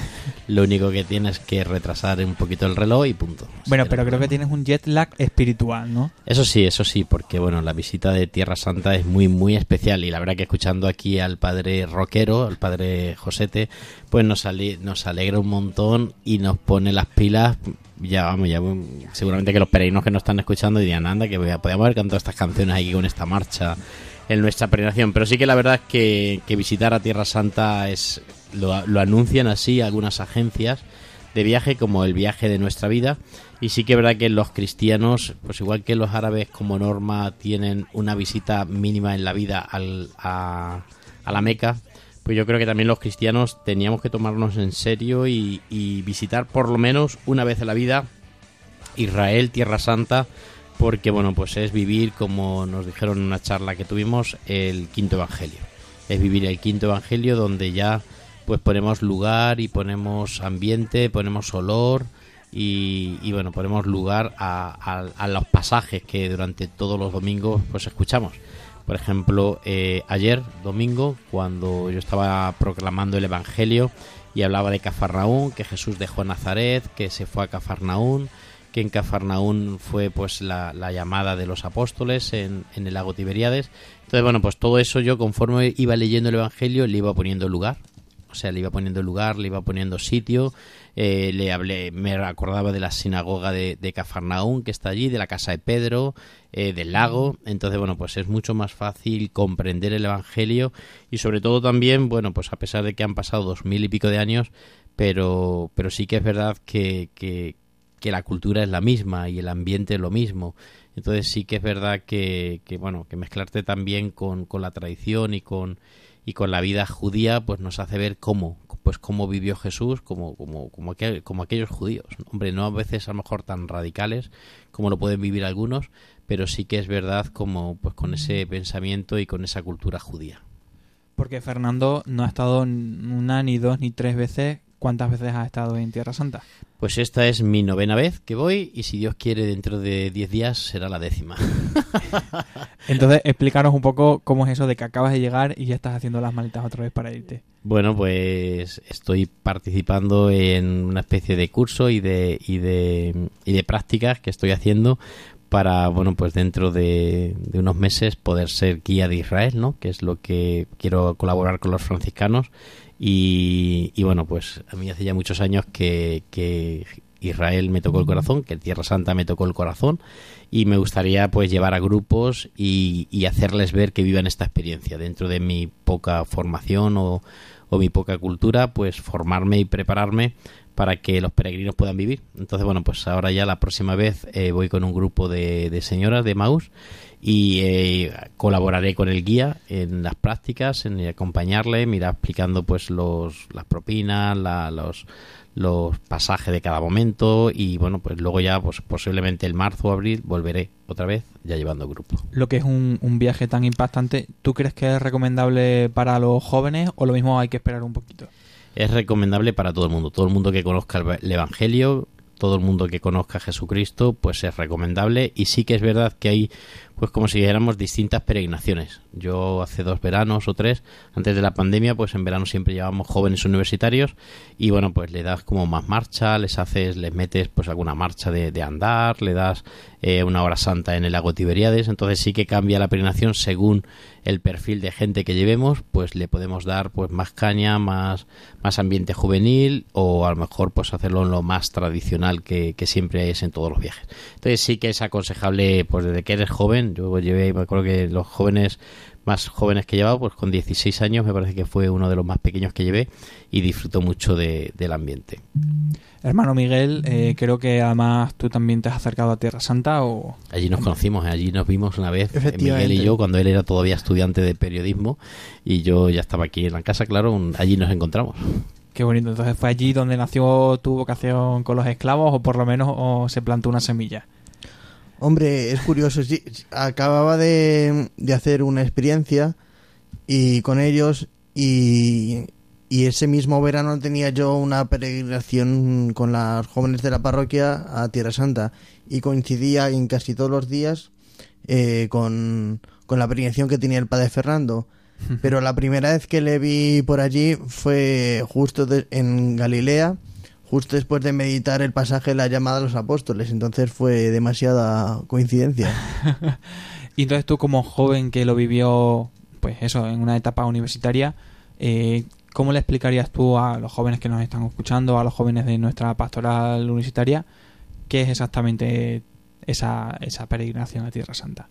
lo único que tienes que retrasar un poquito el reloj y punto. Bueno, pero creo que tienes un jet lag espiritual, ¿no? Eso sí, eso sí, porque bueno, la visita de Tierra Santa es muy, muy especial y la verdad que escuchando aquí al padre rockero, al padre Josete, pues nos, ali- nos alegra un montón y nos pone las pilas. Ya vamos, ya seguramente que los peregrinos que nos están escuchando dirían, anda, que podíamos haber cantado estas canciones aquí con esta marcha en nuestra peregrinación. Pero sí que la verdad es que, que visitar a Tierra Santa es lo, lo anuncian así algunas agencias de viaje como el viaje de nuestra vida y sí que es verdad que los cristianos pues igual que los árabes como norma tienen una visita mínima en la vida al, a la Meca pues yo creo que también los cristianos teníamos que tomarnos en serio y, visitar por lo menos una vez en la vida Israel, Tierra Santa, porque bueno, pues es vivir, como nos dijeron en una charla que tuvimos, el quinto evangelio. Es vivir el quinto evangelio donde ya pues ponemos lugar y ponemos ambiente, ponemos olor y, bueno, ponemos lugar a, a, los pasajes que durante todos los domingos pues escuchamos. Por ejemplo, eh, ayer domingo, cuando yo estaba proclamando el Evangelio y hablaba de Cafarnaún, que Jesús dejó Nazaret, que se fue a Cafarnaún, que en Cafarnaún fue pues la, llamada de los apóstoles en, en, el lago Tiberíades. Entonces, bueno, pues todo eso yo conforme iba leyendo el Evangelio le iba poniendo lugar. O sea, le iba poniendo lugar, le iba poniendo sitio, eh, le hablé, me acordaba de la sinagoga de, de, Cafarnaún que está allí, de la casa de Pedro, eh, del lago. Entonces, bueno, pues es mucho más fácil comprender el Evangelio y sobre todo también, bueno, pues a pesar de que han pasado dos mil y pico de años, pero, pero sí que es verdad que, que, que la cultura es la misma y el ambiente es lo mismo. Entonces sí que es verdad que, que bueno, que mezclarte también con, con, la tradición y con, y con la vida judía, pues nos hace ver cómo, pues cómo vivió Jesús, como, como, como, aquel, como aquellos judíos. Hombre, no a veces a lo mejor tan radicales como lo pueden vivir algunos, pero sí que es verdad como pues con ese pensamiento y con esa cultura judía. Porque Fernando no ha estado una, ni dos, ni tres veces ¿Cuántas veces has estado en Tierra Santa? Pues esta es mi novena vez que voy y si Dios quiere dentro de 10 días será la décima. Entonces explícanos un poco cómo es eso de que acabas de llegar y ya estás haciendo las maletas otra vez para irte. Bueno, pues estoy participando en una especie de curso y de, y de, y de prácticas que estoy haciendo para, bueno, pues dentro de, de, unos meses poder ser guía de Israel, ¿no? Que es lo que quiero colaborar con los franciscanos y, bueno, pues a mí hace ya muchos años que, Israel me tocó el corazón, que Tierra Santa me tocó el corazón y me gustaría pues llevar a grupos y, y hacerles ver que vivan esta experiencia. Dentro de mi poca formación o, mi poca cultura, pues formarme y prepararme para que los peregrinos puedan vivir. Entonces, bueno, pues ahora ya la próxima vez eh, voy con un grupo de, de señoras de Maus y eh, colaboraré con el guía en las prácticas, en acompañarle, mira explicando pues los, las propinas, los, los pasajes de cada momento y bueno, pues luego ya pues posiblemente el marzo o abril volveré otra vez ya llevando grupo. Lo que es un, un viaje tan impactante, ¿tú crees que es recomendable para los jóvenes o lo mismo hay que esperar un poquito? Es recomendable para todo el mundo, todo el mundo que conozca el Evangelio, todo el mundo que conozca a Jesucristo, pues es recomendable. Y sí que es verdad que hay pues como si dijéramos distintas peregrinaciones. Yo hace dos veranos o tres, antes de la pandemia, pues en verano siempre llevábamos jóvenes universitarios y bueno, pues le das como más marcha, les haces, les metes pues alguna marcha de, de andar, le das eh, una hora santa en el lago Tiberíades, entonces sí que cambia la peregrinación según el perfil de gente que llevemos, pues le podemos dar pues más caña, más, más ambiente juvenil o a lo mejor pues hacerlo en lo más tradicional que, que siempre es en todos los viajes. Entonces sí que es aconsejable pues desde que eres joven yo llevé, me acuerdo que los jóvenes más jóvenes que he llevado, pues con 16 años me parece que fue uno de los más pequeños que llevé y disfruto mucho de, del ambiente. Hermano Miguel, eh, creo que además tú también te has acercado a Tierra Santa o... Allí nos conocimos, eh, allí nos vimos una vez, Miguel y yo, cuando él era todavía estudiante de periodismo y yo ya estaba aquí en la casa, claro, allí nos encontramos. Qué bonito, entonces fue allí donde nació tu vocación con los esclavos o por lo menos o se plantó una semilla. Hombre, es curioso. Sí, acababa de, de, hacer una experiencia y con ellos y, y, ese mismo verano tenía yo una peregrinación con las jóvenes de la parroquia a Tierra Santa y coincidía en casi todos los días eh, con, con la peregrinación que tenía el padre Fernando. Pero la primera vez que le vi por allí fue justo de, en Galilea justo después de meditar el pasaje la llamada a los apóstoles, entonces fue demasiada coincidencia. y entonces tú como joven que lo vivió, pues eso, en una etapa universitaria, eh, ¿cómo le explicarías tú a los jóvenes que nos están escuchando, a los jóvenes de nuestra pastoral universitaria, qué es exactamente esa, esa peregrinación a Tierra Santa?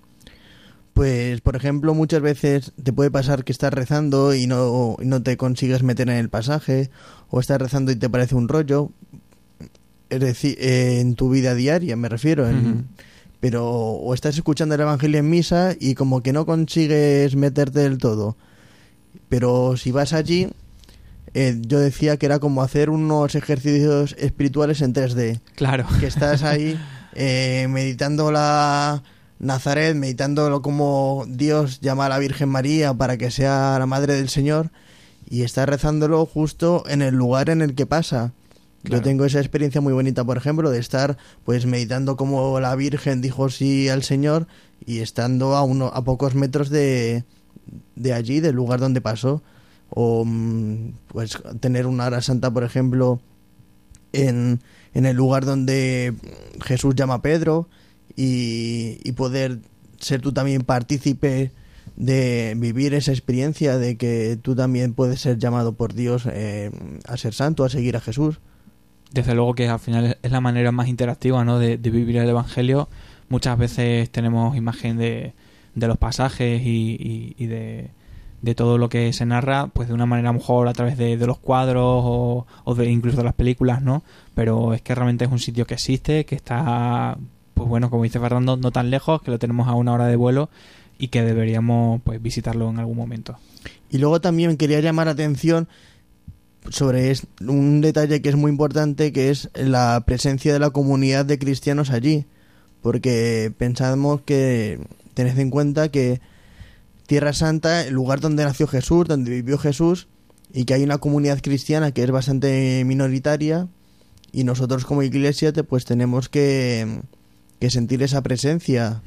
Pues, por ejemplo, muchas veces te puede pasar que estás rezando y no, no te consigues meter en el pasaje, o estás rezando y te parece un rollo, es decir, eh, en tu vida diaria me refiero, en, pero o estás escuchando el Evangelio en misa y como que no consigues meterte del todo, pero si vas allí, eh, yo decía que era como hacer unos ejercicios espirituales en 3D. Claro. Que estás ahí eh, meditando la Nazaret, meditando como Dios llama a la Virgen María para que sea la madre del Señor y está rezándolo justo en el lugar en el que pasa. Yo tengo esa experiencia muy bonita, por ejemplo, de estar pues meditando como la Virgen dijo sí al Señor y estando a uno a pocos metros de, de allí, del lugar donde pasó o mm, pues tener una hora santa, por ejemplo, en, en el lugar donde Jesús llama a Pedro y, y poder ser tú también partícipe de vivir esa experiencia de que tú también puedes ser llamado por Dios eh, a ser santo, a seguir a Jesús. Desde luego que al final es la manera más interactiva ¿no? de, vivir el Evangelio. Muchas veces tenemos imagen de, de los pasajes y, de, de, todo lo que se narra, pues de una manera mejor a través de los cuadros o, o, de incluso de las películas, ¿no? Pero es que realmente es un sitio que existe, que está, pues bueno, como dice Fernando, no tan lejos, que lo tenemos a una hora de vuelo y que deberíamos pues visitarlo en algún momento. Y luego también quería llamar atención sobre un detalle que es muy importante, que es la presencia de la comunidad de cristianos allí, porque pensamos que tened en cuenta que Tierra Santa, el lugar donde nació Jesús, donde vivió Jesús, y que hay una comunidad cristiana que es bastante minoritaria, y nosotros como iglesia pues tenemos que que sentir esa presencia.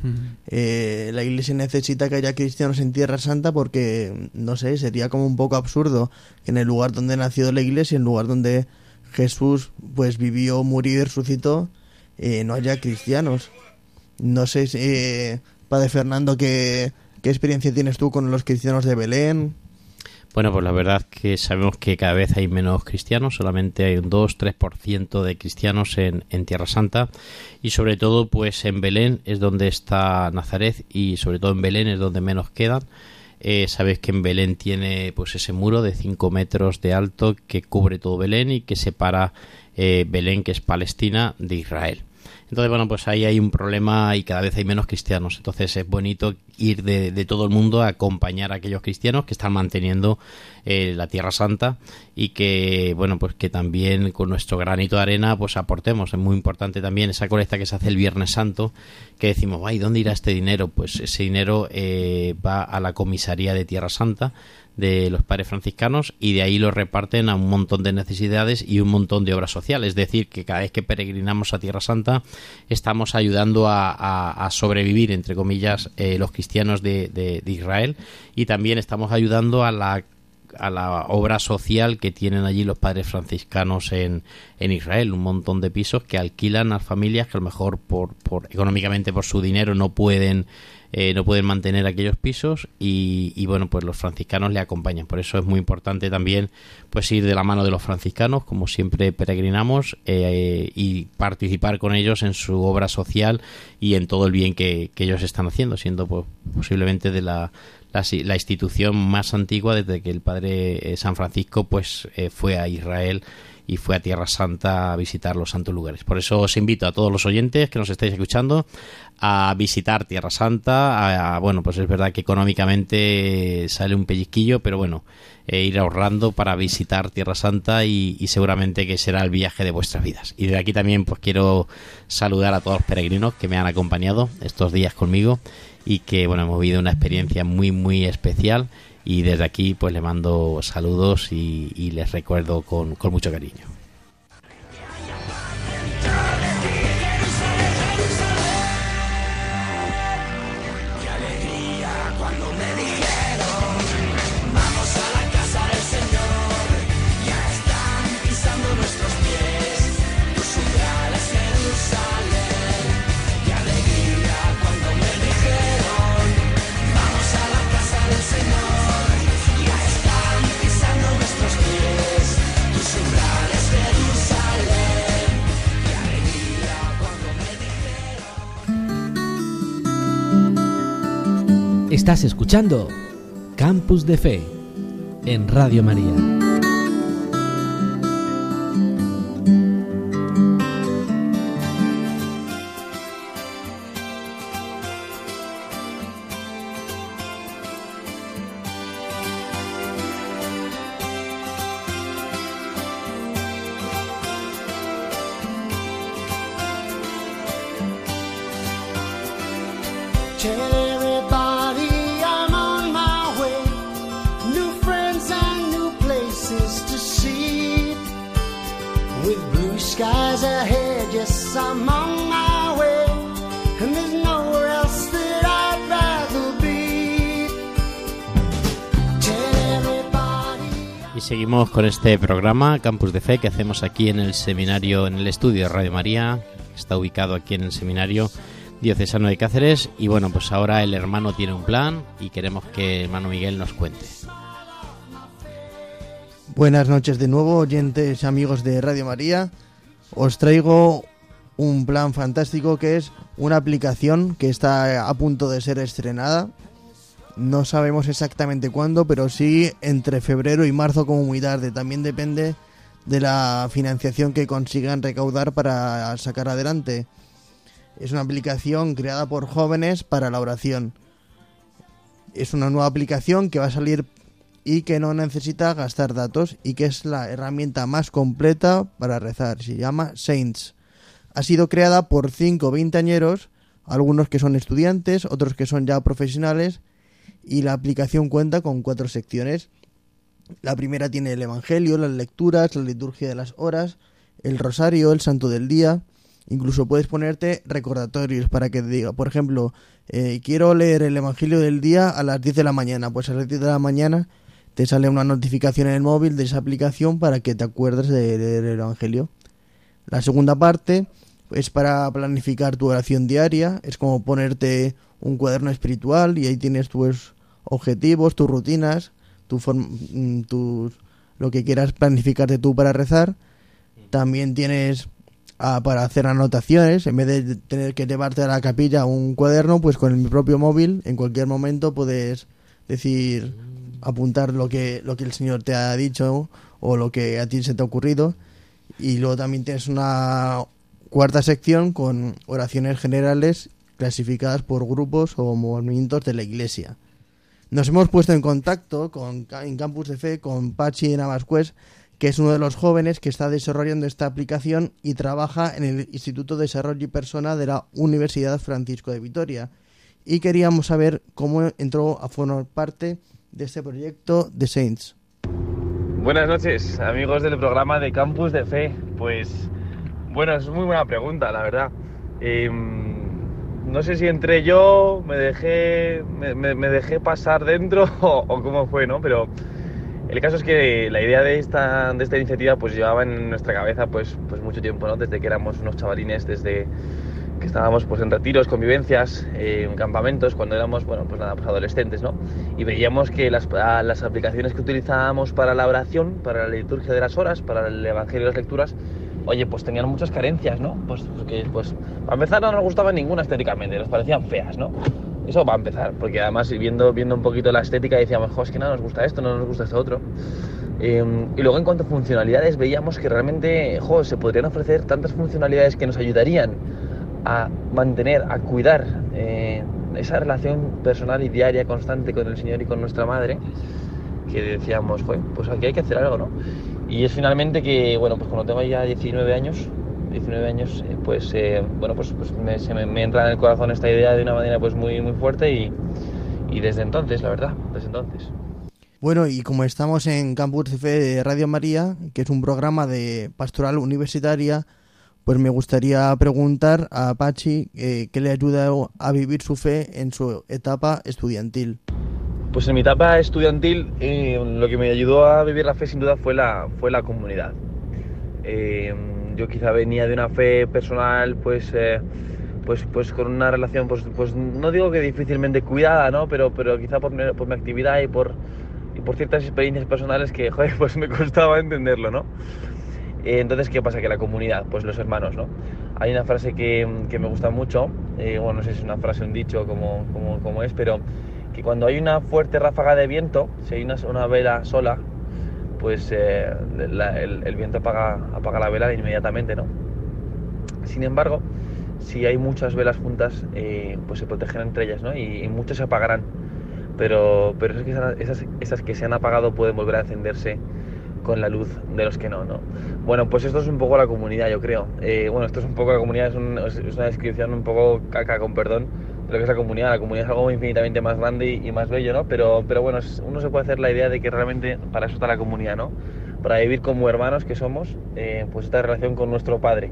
eh, la iglesia necesita que haya cristianos en Tierra Santa porque, no sé, sería como un poco absurdo que en el lugar donde nació la iglesia, en el lugar donde Jesús pues vivió, murió y resucitó, eh, no haya cristianos. No sé, eh, Padre Fernando, ¿qué, ¿qué experiencia tienes tú con los cristianos de Belén? Bueno, pues la verdad que sabemos que cada vez hay menos cristianos, solamente hay un 2-3% de cristianos en, en, Tierra Santa y sobre todo pues en Belén es donde está Nazaret y sobre todo en Belén es donde menos quedan. Eh, sabes que en Belén tiene pues ese muro de 5 metros de alto que cubre todo Belén y que separa eh, Belén, que es Palestina, de Israel. Entonces, bueno, pues ahí hay un problema y cada vez hay menos cristianos. Entonces es bonito ir de, todo el mundo a acompañar a aquellos cristianos que están manteniendo eh, la Tierra Santa y que, bueno, pues que también con nuestro granito de arena pues aportemos. Es muy importante también esa colecta que se hace el Viernes Santo, que decimos, ay, ¿dónde irá este dinero? Pues ese dinero eh, va a la comisaría de Tierra Santa de los padres franciscanos y de ahí lo reparten a un montón de necesidades y un montón de obras sociales. Es decir, que cada vez que peregrinamos a Tierra Santa estamos ayudando a, sobrevivir, entre comillas, eh, los cristianos de, de, Israel y también estamos ayudando a la a la obra social que tienen allí los padres franciscanos en, en Israel, un montón de pisos que alquilan a familias que a lo mejor por, por económicamente por su dinero no pueden eh, no pueden mantener aquellos pisos y, bueno pues los franciscanos le acompañan. Por eso es muy importante también pues ir de la mano de los franciscanos como siempre peregrinamos eh, y participar con ellos en su obra social y en todo el bien que, ellos están haciendo siendo pues posiblemente de la, la, institución más antigua desde que el padre eh, San Francisco pues fue a Israel y fue a Tierra Santa a visitar los santos lugares. Por eso os invito a todos los oyentes que nos estáis escuchando a visitar Tierra Santa. A, bueno, pues es verdad que económicamente sale un pellizquillo, pero bueno, eh, ir ahorrando para visitar Tierra Santa y, y, seguramente que será el viaje de vuestras vidas. Y de aquí también pues quiero saludar a todos los peregrinos que me han acompañado estos días conmigo y que bueno, hemos vivido una experiencia muy muy especial y desde aquí pues le mando saludos y, les recuerdo con, con mucho cariño. Estás escuchando Campus de Fe en Radio María. Con este programa Campus de Fe que hacemos aquí en el seminario, en el estudio de Radio María. Está ubicado aquí en el seminario diocesano de Cáceres. Y bueno, pues ahora el hermano tiene un plan y queremos que hermano Miguel nos cuente. Buenas noches de nuevo, oyentes amigos de Radio María. Os traigo un plan fantástico que es una aplicación que está a punto de ser estrenada. No sabemos exactamente cuándo, pero sí entre febrero y marzo como muy tarde. También depende de la financiación que consigan recaudar para sacar adelante. Es una aplicación creada por jóvenes para la oración. Es una nueva aplicación que va a salir y que no necesita gastar datos y que es la herramienta más completa para rezar. Se llama Saints. Ha sido creada por cinco veinteañeros, algunos que son estudiantes, otros que son ya profesionales, y la aplicación cuenta con cuatro secciones. La primera tiene el Evangelio, las lecturas, la liturgia de las horas, el rosario, el santo del día. Incluso puedes ponerte recordatorios para que te diga, por ejemplo, eh, quiero leer el Evangelio del día a las 10 de la mañana. Pues a las 10 de la mañana te sale una notificación en el móvil de esa aplicación para que te acuerdes de leer el Evangelio. La segunda parte es para planificar tu oración diaria, es como ponerte un cuaderno espiritual y ahí tienes tus objetivos, tus rutinas, tu mm, tus- lo que quieras planificarte tú para rezar. También tienes ah, para hacer anotaciones, en vez de tener que llevarte a la capilla un cuaderno, pues con el propio móvil en cualquier momento puedes decir apuntar lo que lo que el Señor te ha dicho o lo que a ti se te ha ocurrido y luego también tienes una cuarta sección con oraciones generales clasificadas por grupos o movimientos de la Iglesia. Nos hemos puesto en contacto con en Campus de Fe con Pachi Navascués, que es uno de los jóvenes que está desarrollando esta aplicación y trabaja en el Instituto de Desarrollo y Persona de la Universidad Francisco de Vitoria. Y queríamos saber cómo entró a formar parte de este proyecto de Saints. Buenas noches, amigos del programa de Campus de Fe. Pues, bueno, es muy buena pregunta, la verdad. Em, no sé si entré yo, me dejé, me, dejé pasar dentro o, o cómo fue, ¿no? Pero el caso es que la idea de esta, de esta iniciativa pues llevaba en nuestra cabeza pues, pues mucho tiempo. Desde que éramos unos chavalines, desde que estábamos pues en retiros, convivencias, eh, en campamentos, cuando éramos, bueno, pues nada, pues adolescentes, ¿no? Y veíamos que las, las aplicaciones que utilizábamos para la oración, para la liturgia de las horas, para el evangelio y las lecturas, oye, pues tenían muchas carencias, ¿no? Pues porque, pues, para empezar no nos gustaba ninguna estéticamente, nos parecían feas, ¿no? Eso va a empezar, porque además viendo, viendo un poquito la estética decíamos, jo, es que no nos gusta esto, no nos gusta esto otro. Eh, y luego en cuanto a funcionalidades veíamos que realmente, jo, se podrían ofrecer tantas funcionalidades que nos ayudarían a mantener, a cuidar eh, esa relación personal y diaria constante con el Señor y con nuestra madre, que decíamos, "Joder, pues aquí hay que hacer algo, ¿no? Y es finalmente que, bueno, pues cuando tengo ya 19 años, 19 años, eh, pues, eh, bueno, pues, pues me, se me, entra en el corazón esta idea de una manera pues muy, muy fuerte y, y desde entonces, la verdad, desde entonces. Bueno, y como estamos en Campus de Fe de Radio María, que es un programa de pastoral universitaria, pues me gustaría preguntar a Pachi eh, qué le ayuda a vivir su fe en su etapa estudiantil. Pues en mi etapa estudiantil eh, lo que me ayudó a vivir la fe sin duda fue la, fue la comunidad. Eh, yo quizá venía de una fe personal pues, eh, pues, pues con una relación, pues, pues no digo que difícilmente cuidada, ¿no? pero, pero quizá por mi, por mi actividad y por, y por ciertas experiencias personales que pues me costaba entenderlo. ¿no? Entonces, ¿qué pasa? Que la comunidad, pues los hermanos, ¿no? Hay una frase que, que me gusta mucho, bueno, no sé si es una frase, un dicho, como, como, como es, pero que cuando hay una fuerte ráfaga de viento, si hay una, una vela sola, pues eh, el, viento apaga, apaga la vela inmediatamente, ¿no? Sin embargo, si hay muchas velas juntas, eh, pues se protegen entre ellas, ¿no? Y, muchas se apagarán. Pero, pero es que esas, esas, esas que se han apagado pueden volver a encenderse con la luz de los que no, ¿no? Bueno, pues esto es un poco la comunidad, yo creo. Eh, bueno, esto es un poco la comunidad, es, un- es una descripción un poco caca, con perdón, lo que es la comunidad. La comunidad es algo infinitamente más grande y, más bello, ¿no? Pero, pero bueno, uno se puede hacer la idea de que realmente para eso está la comunidad, ¿no? Para vivir como hermanos que somos, eh, pues esta relación con nuestro Padre,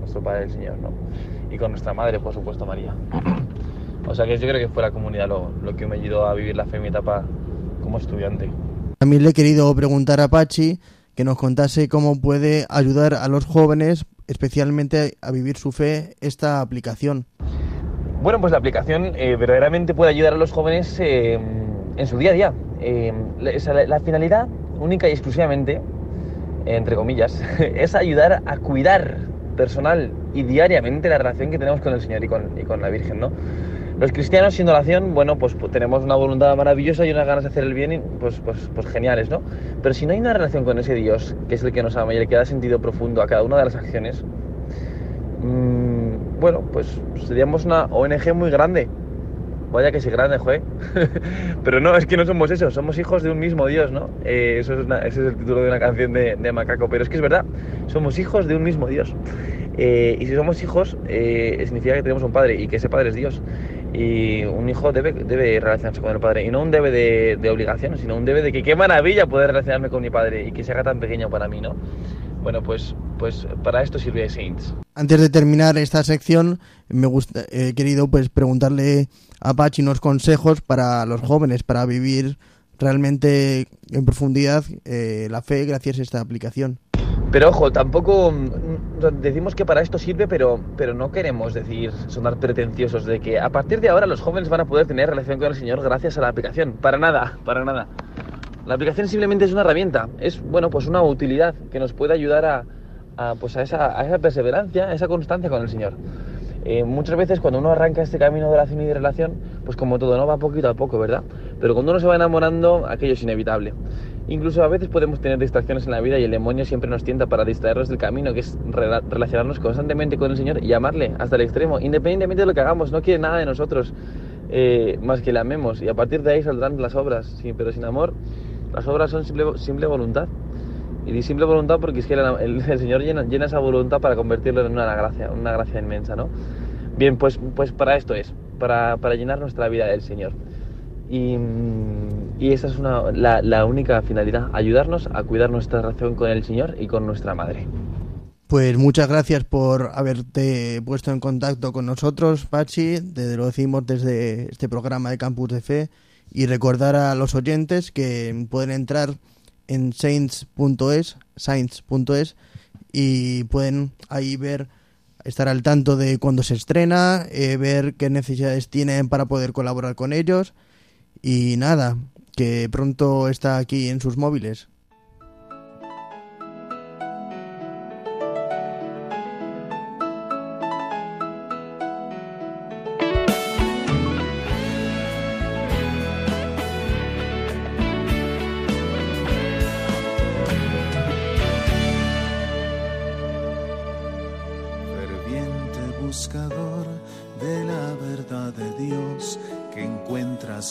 nuestro Padre el Señor, ¿no? Y con nuestra Madre, por supuesto, María. o sea que yo creo que fue la comunidad lo, lo que me ayudó a vivir la fe en mi etapa como estudiante. También le he querido preguntar a Pachi que nos contase cómo puede ayudar a los jóvenes, especialmente a vivir su fe, esta aplicación. Bueno, pues la aplicación eh, verdaderamente puede ayudar a los jóvenes eh, en su día a día. Eh, la, finalidad única y exclusivamente, entre comillas, es ayudar a cuidar personal y diariamente la relación que tenemos con el Señor y con, la Virgen, ¿no? Los cristianos sin oración, bueno, pues, pues, tenemos una voluntad maravillosa y unas ganas de hacer el bien, pues, pues, pues geniales, ¿no? Pero si no hay una relación con ese Dios, que es el que nos ama y el que da sentido profundo a cada una de las acciones, mmm, bueno, pues seríamos una ONG muy grande. Vaya que sí grande, joder. Pero no, es que no somos eso, somos hijos de un mismo Dios, ¿no? Eh, eso es es el título de una canción de, de, Macaco, pero es que es verdad, somos hijos de un mismo Dios. Eh, y si somos hijos, eh, significa que tenemos un padre y que ese padre es Dios. Y un hijo debe, debe relacionarse con el padre. Y no un debe de, de obligación, sino un debe de que qué maravilla poder relacionarme con mi padre y que se haga tan pequeño para mí, ¿no? Bueno, pues, pues para esto sirve Saints. Antes de terminar esta sección, me gusta, he querido pues preguntarle a Pachi unos consejos para los jóvenes, para vivir realmente en profundidad eh, la fe gracias a esta aplicación. Pero ojo, tampoco mm, decimos que para esto sirve, pero, pero no queremos decir, sonar pretenciosos de que a partir de ahora los jóvenes van a poder tener relación con el Señor gracias a la aplicación. Para nada, para nada. La aplicación simplemente es una herramienta, es bueno, pues una utilidad que nos puede ayudar a, pues a esa perseverancia, a esa constancia con el Señor. Eh, muchas veces cuando uno arranca este camino de oración y de relación, pues como todo, no va poquito a poco, ¿verdad? Pero cuando uno se va enamorando, aquello es inevitable. Incluso a veces podemos tener distracciones en la vida y el demonio siempre nos tienta para distraernos del camino, que es relacionarnos constantemente con el Señor y amarle hasta el extremo, independientemente de lo que hagamos. No quiere nada de nosotros eh, más que le amemos y a partir de ahí saldrán las obras, sí, pero sin amor las obras son simple, simple voluntad. Y di simple voluntad porque es que el, el, Señor llena, llena, esa voluntad para convertirlo en una gracia, una gracia inmensa, ¿no? Bien, pues, pues para esto es, para, para llenar nuestra vida del Señor. Y, y esa es una, la, la, única finalidad, ayudarnos a cuidar nuestra relación con el Señor y con nuestra Madre. Pues muchas gracias por haberte puesto en contacto con nosotros, Pachi. Desde lo decimos desde este programa de Campus de Fe. Y recordar a los oyentes que pueden entrar en saints.es, saints.es y pueden ahí ver, estar al tanto de cuando se estrena, eh, ver qué necesidades tienen para poder colaborar con ellos y nada, que pronto está aquí en sus móviles.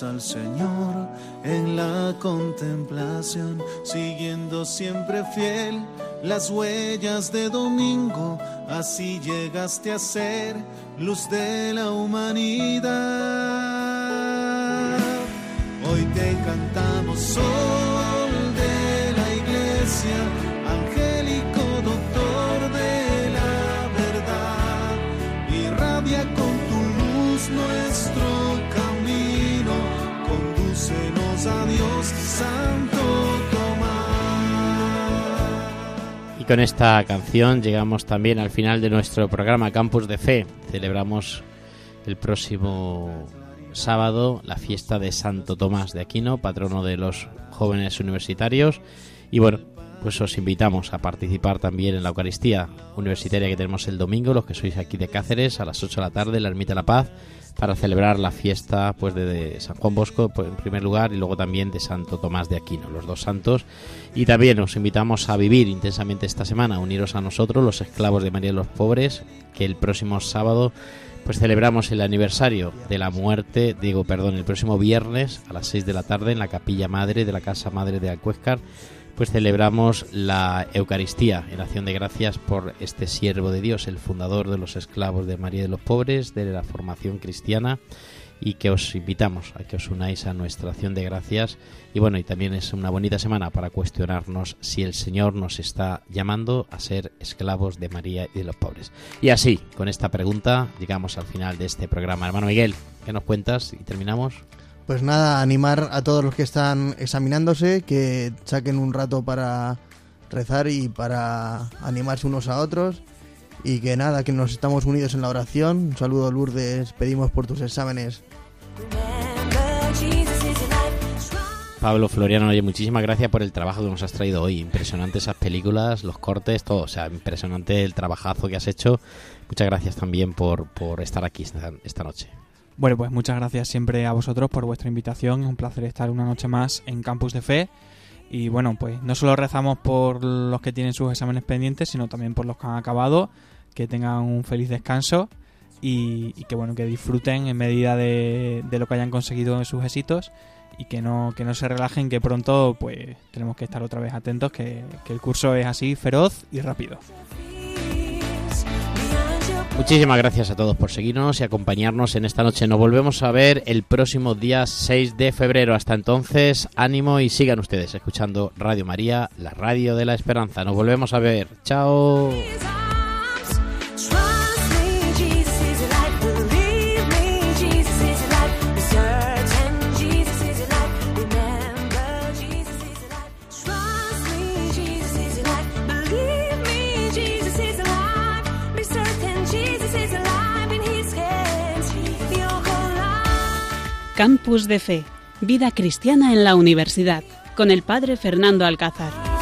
Al Señor en la contemplación, siguiendo siempre fiel las huellas de domingo, así llegaste a ser luz de la humanidad. Hoy te cantamos Con esta canción llegamos también al final de nuestro programa Campus de Fe. Celebramos el próximo sábado la fiesta de Santo Tomás de Aquino, patrono de los jóvenes universitarios. Y bueno, pues os invitamos a participar también en la Eucaristía Universitaria que tenemos el domingo, los que sois aquí de Cáceres, a las 8 de la tarde, la Ermita de la Paz para celebrar la fiesta pues de, San Juan Bosco pues, en primer lugar y luego también de Santo Tomás de Aquino, los dos santos. Y también os invitamos a vivir intensamente esta semana, uniros a nosotros, los esclavos de María de los Pobres, que el próximo sábado pues celebramos el aniversario de la muerte, digo, perdón, el próximo viernes a las 6 de la tarde en la capilla madre de la Casa Madre de Alcuéscar pues celebramos la Eucaristía en acción de gracias por este siervo de Dios, el fundador de los esclavos de María de los Pobres, de la formación cristiana y que os invitamos a que os unáis a nuestra acción de gracias y bueno, y también es una bonita semana para cuestionarnos si el Señor nos está llamando a ser esclavos de María y de los pobres. Y así, con esta pregunta, llegamos al final de este programa. Hermano Miguel, ¿qué nos cuentas? Y terminamos. Pues nada, animar a todos los que están examinándose que saquen un rato para rezar y para animarse unos a otros. Y que nada, que nos estamos unidos en la oración. Un saludo Lourdes, pedimos por tus exámenes. Pablo Floriano, oye, muchísimas gracias por el trabajo que nos has traído hoy. Impresionante esas películas, los cortes, todo. O sea, impresionante el trabajazo que has hecho. Muchas gracias también por, por estar aquí esta, esta noche. Bueno, pues muchas gracias siempre a vosotros por vuestra invitación. Es un placer estar una noche más en Campus de Fe. Y bueno, pues no solo rezamos por los que tienen sus exámenes pendientes, sino también por los que han acabado. Que tengan un feliz descanso y, que bueno, que disfruten en medida de, de, lo que hayan conseguido en sus éxitos y que no, que no se relajen, que pronto pues tenemos que estar otra vez atentos, que, que el curso es así feroz y rápido. Muchísimas gracias a todos por seguirnos y acompañarnos en esta noche. Nos volvemos a ver el próximo día 6 de febrero. Hasta entonces, ánimo y sigan ustedes escuchando Radio María, la radio de la esperanza. Nos volvemos a ver. Chao. Campus de Fe, Vida Cristiana en la Universidad, con el Padre Fernando Alcázar.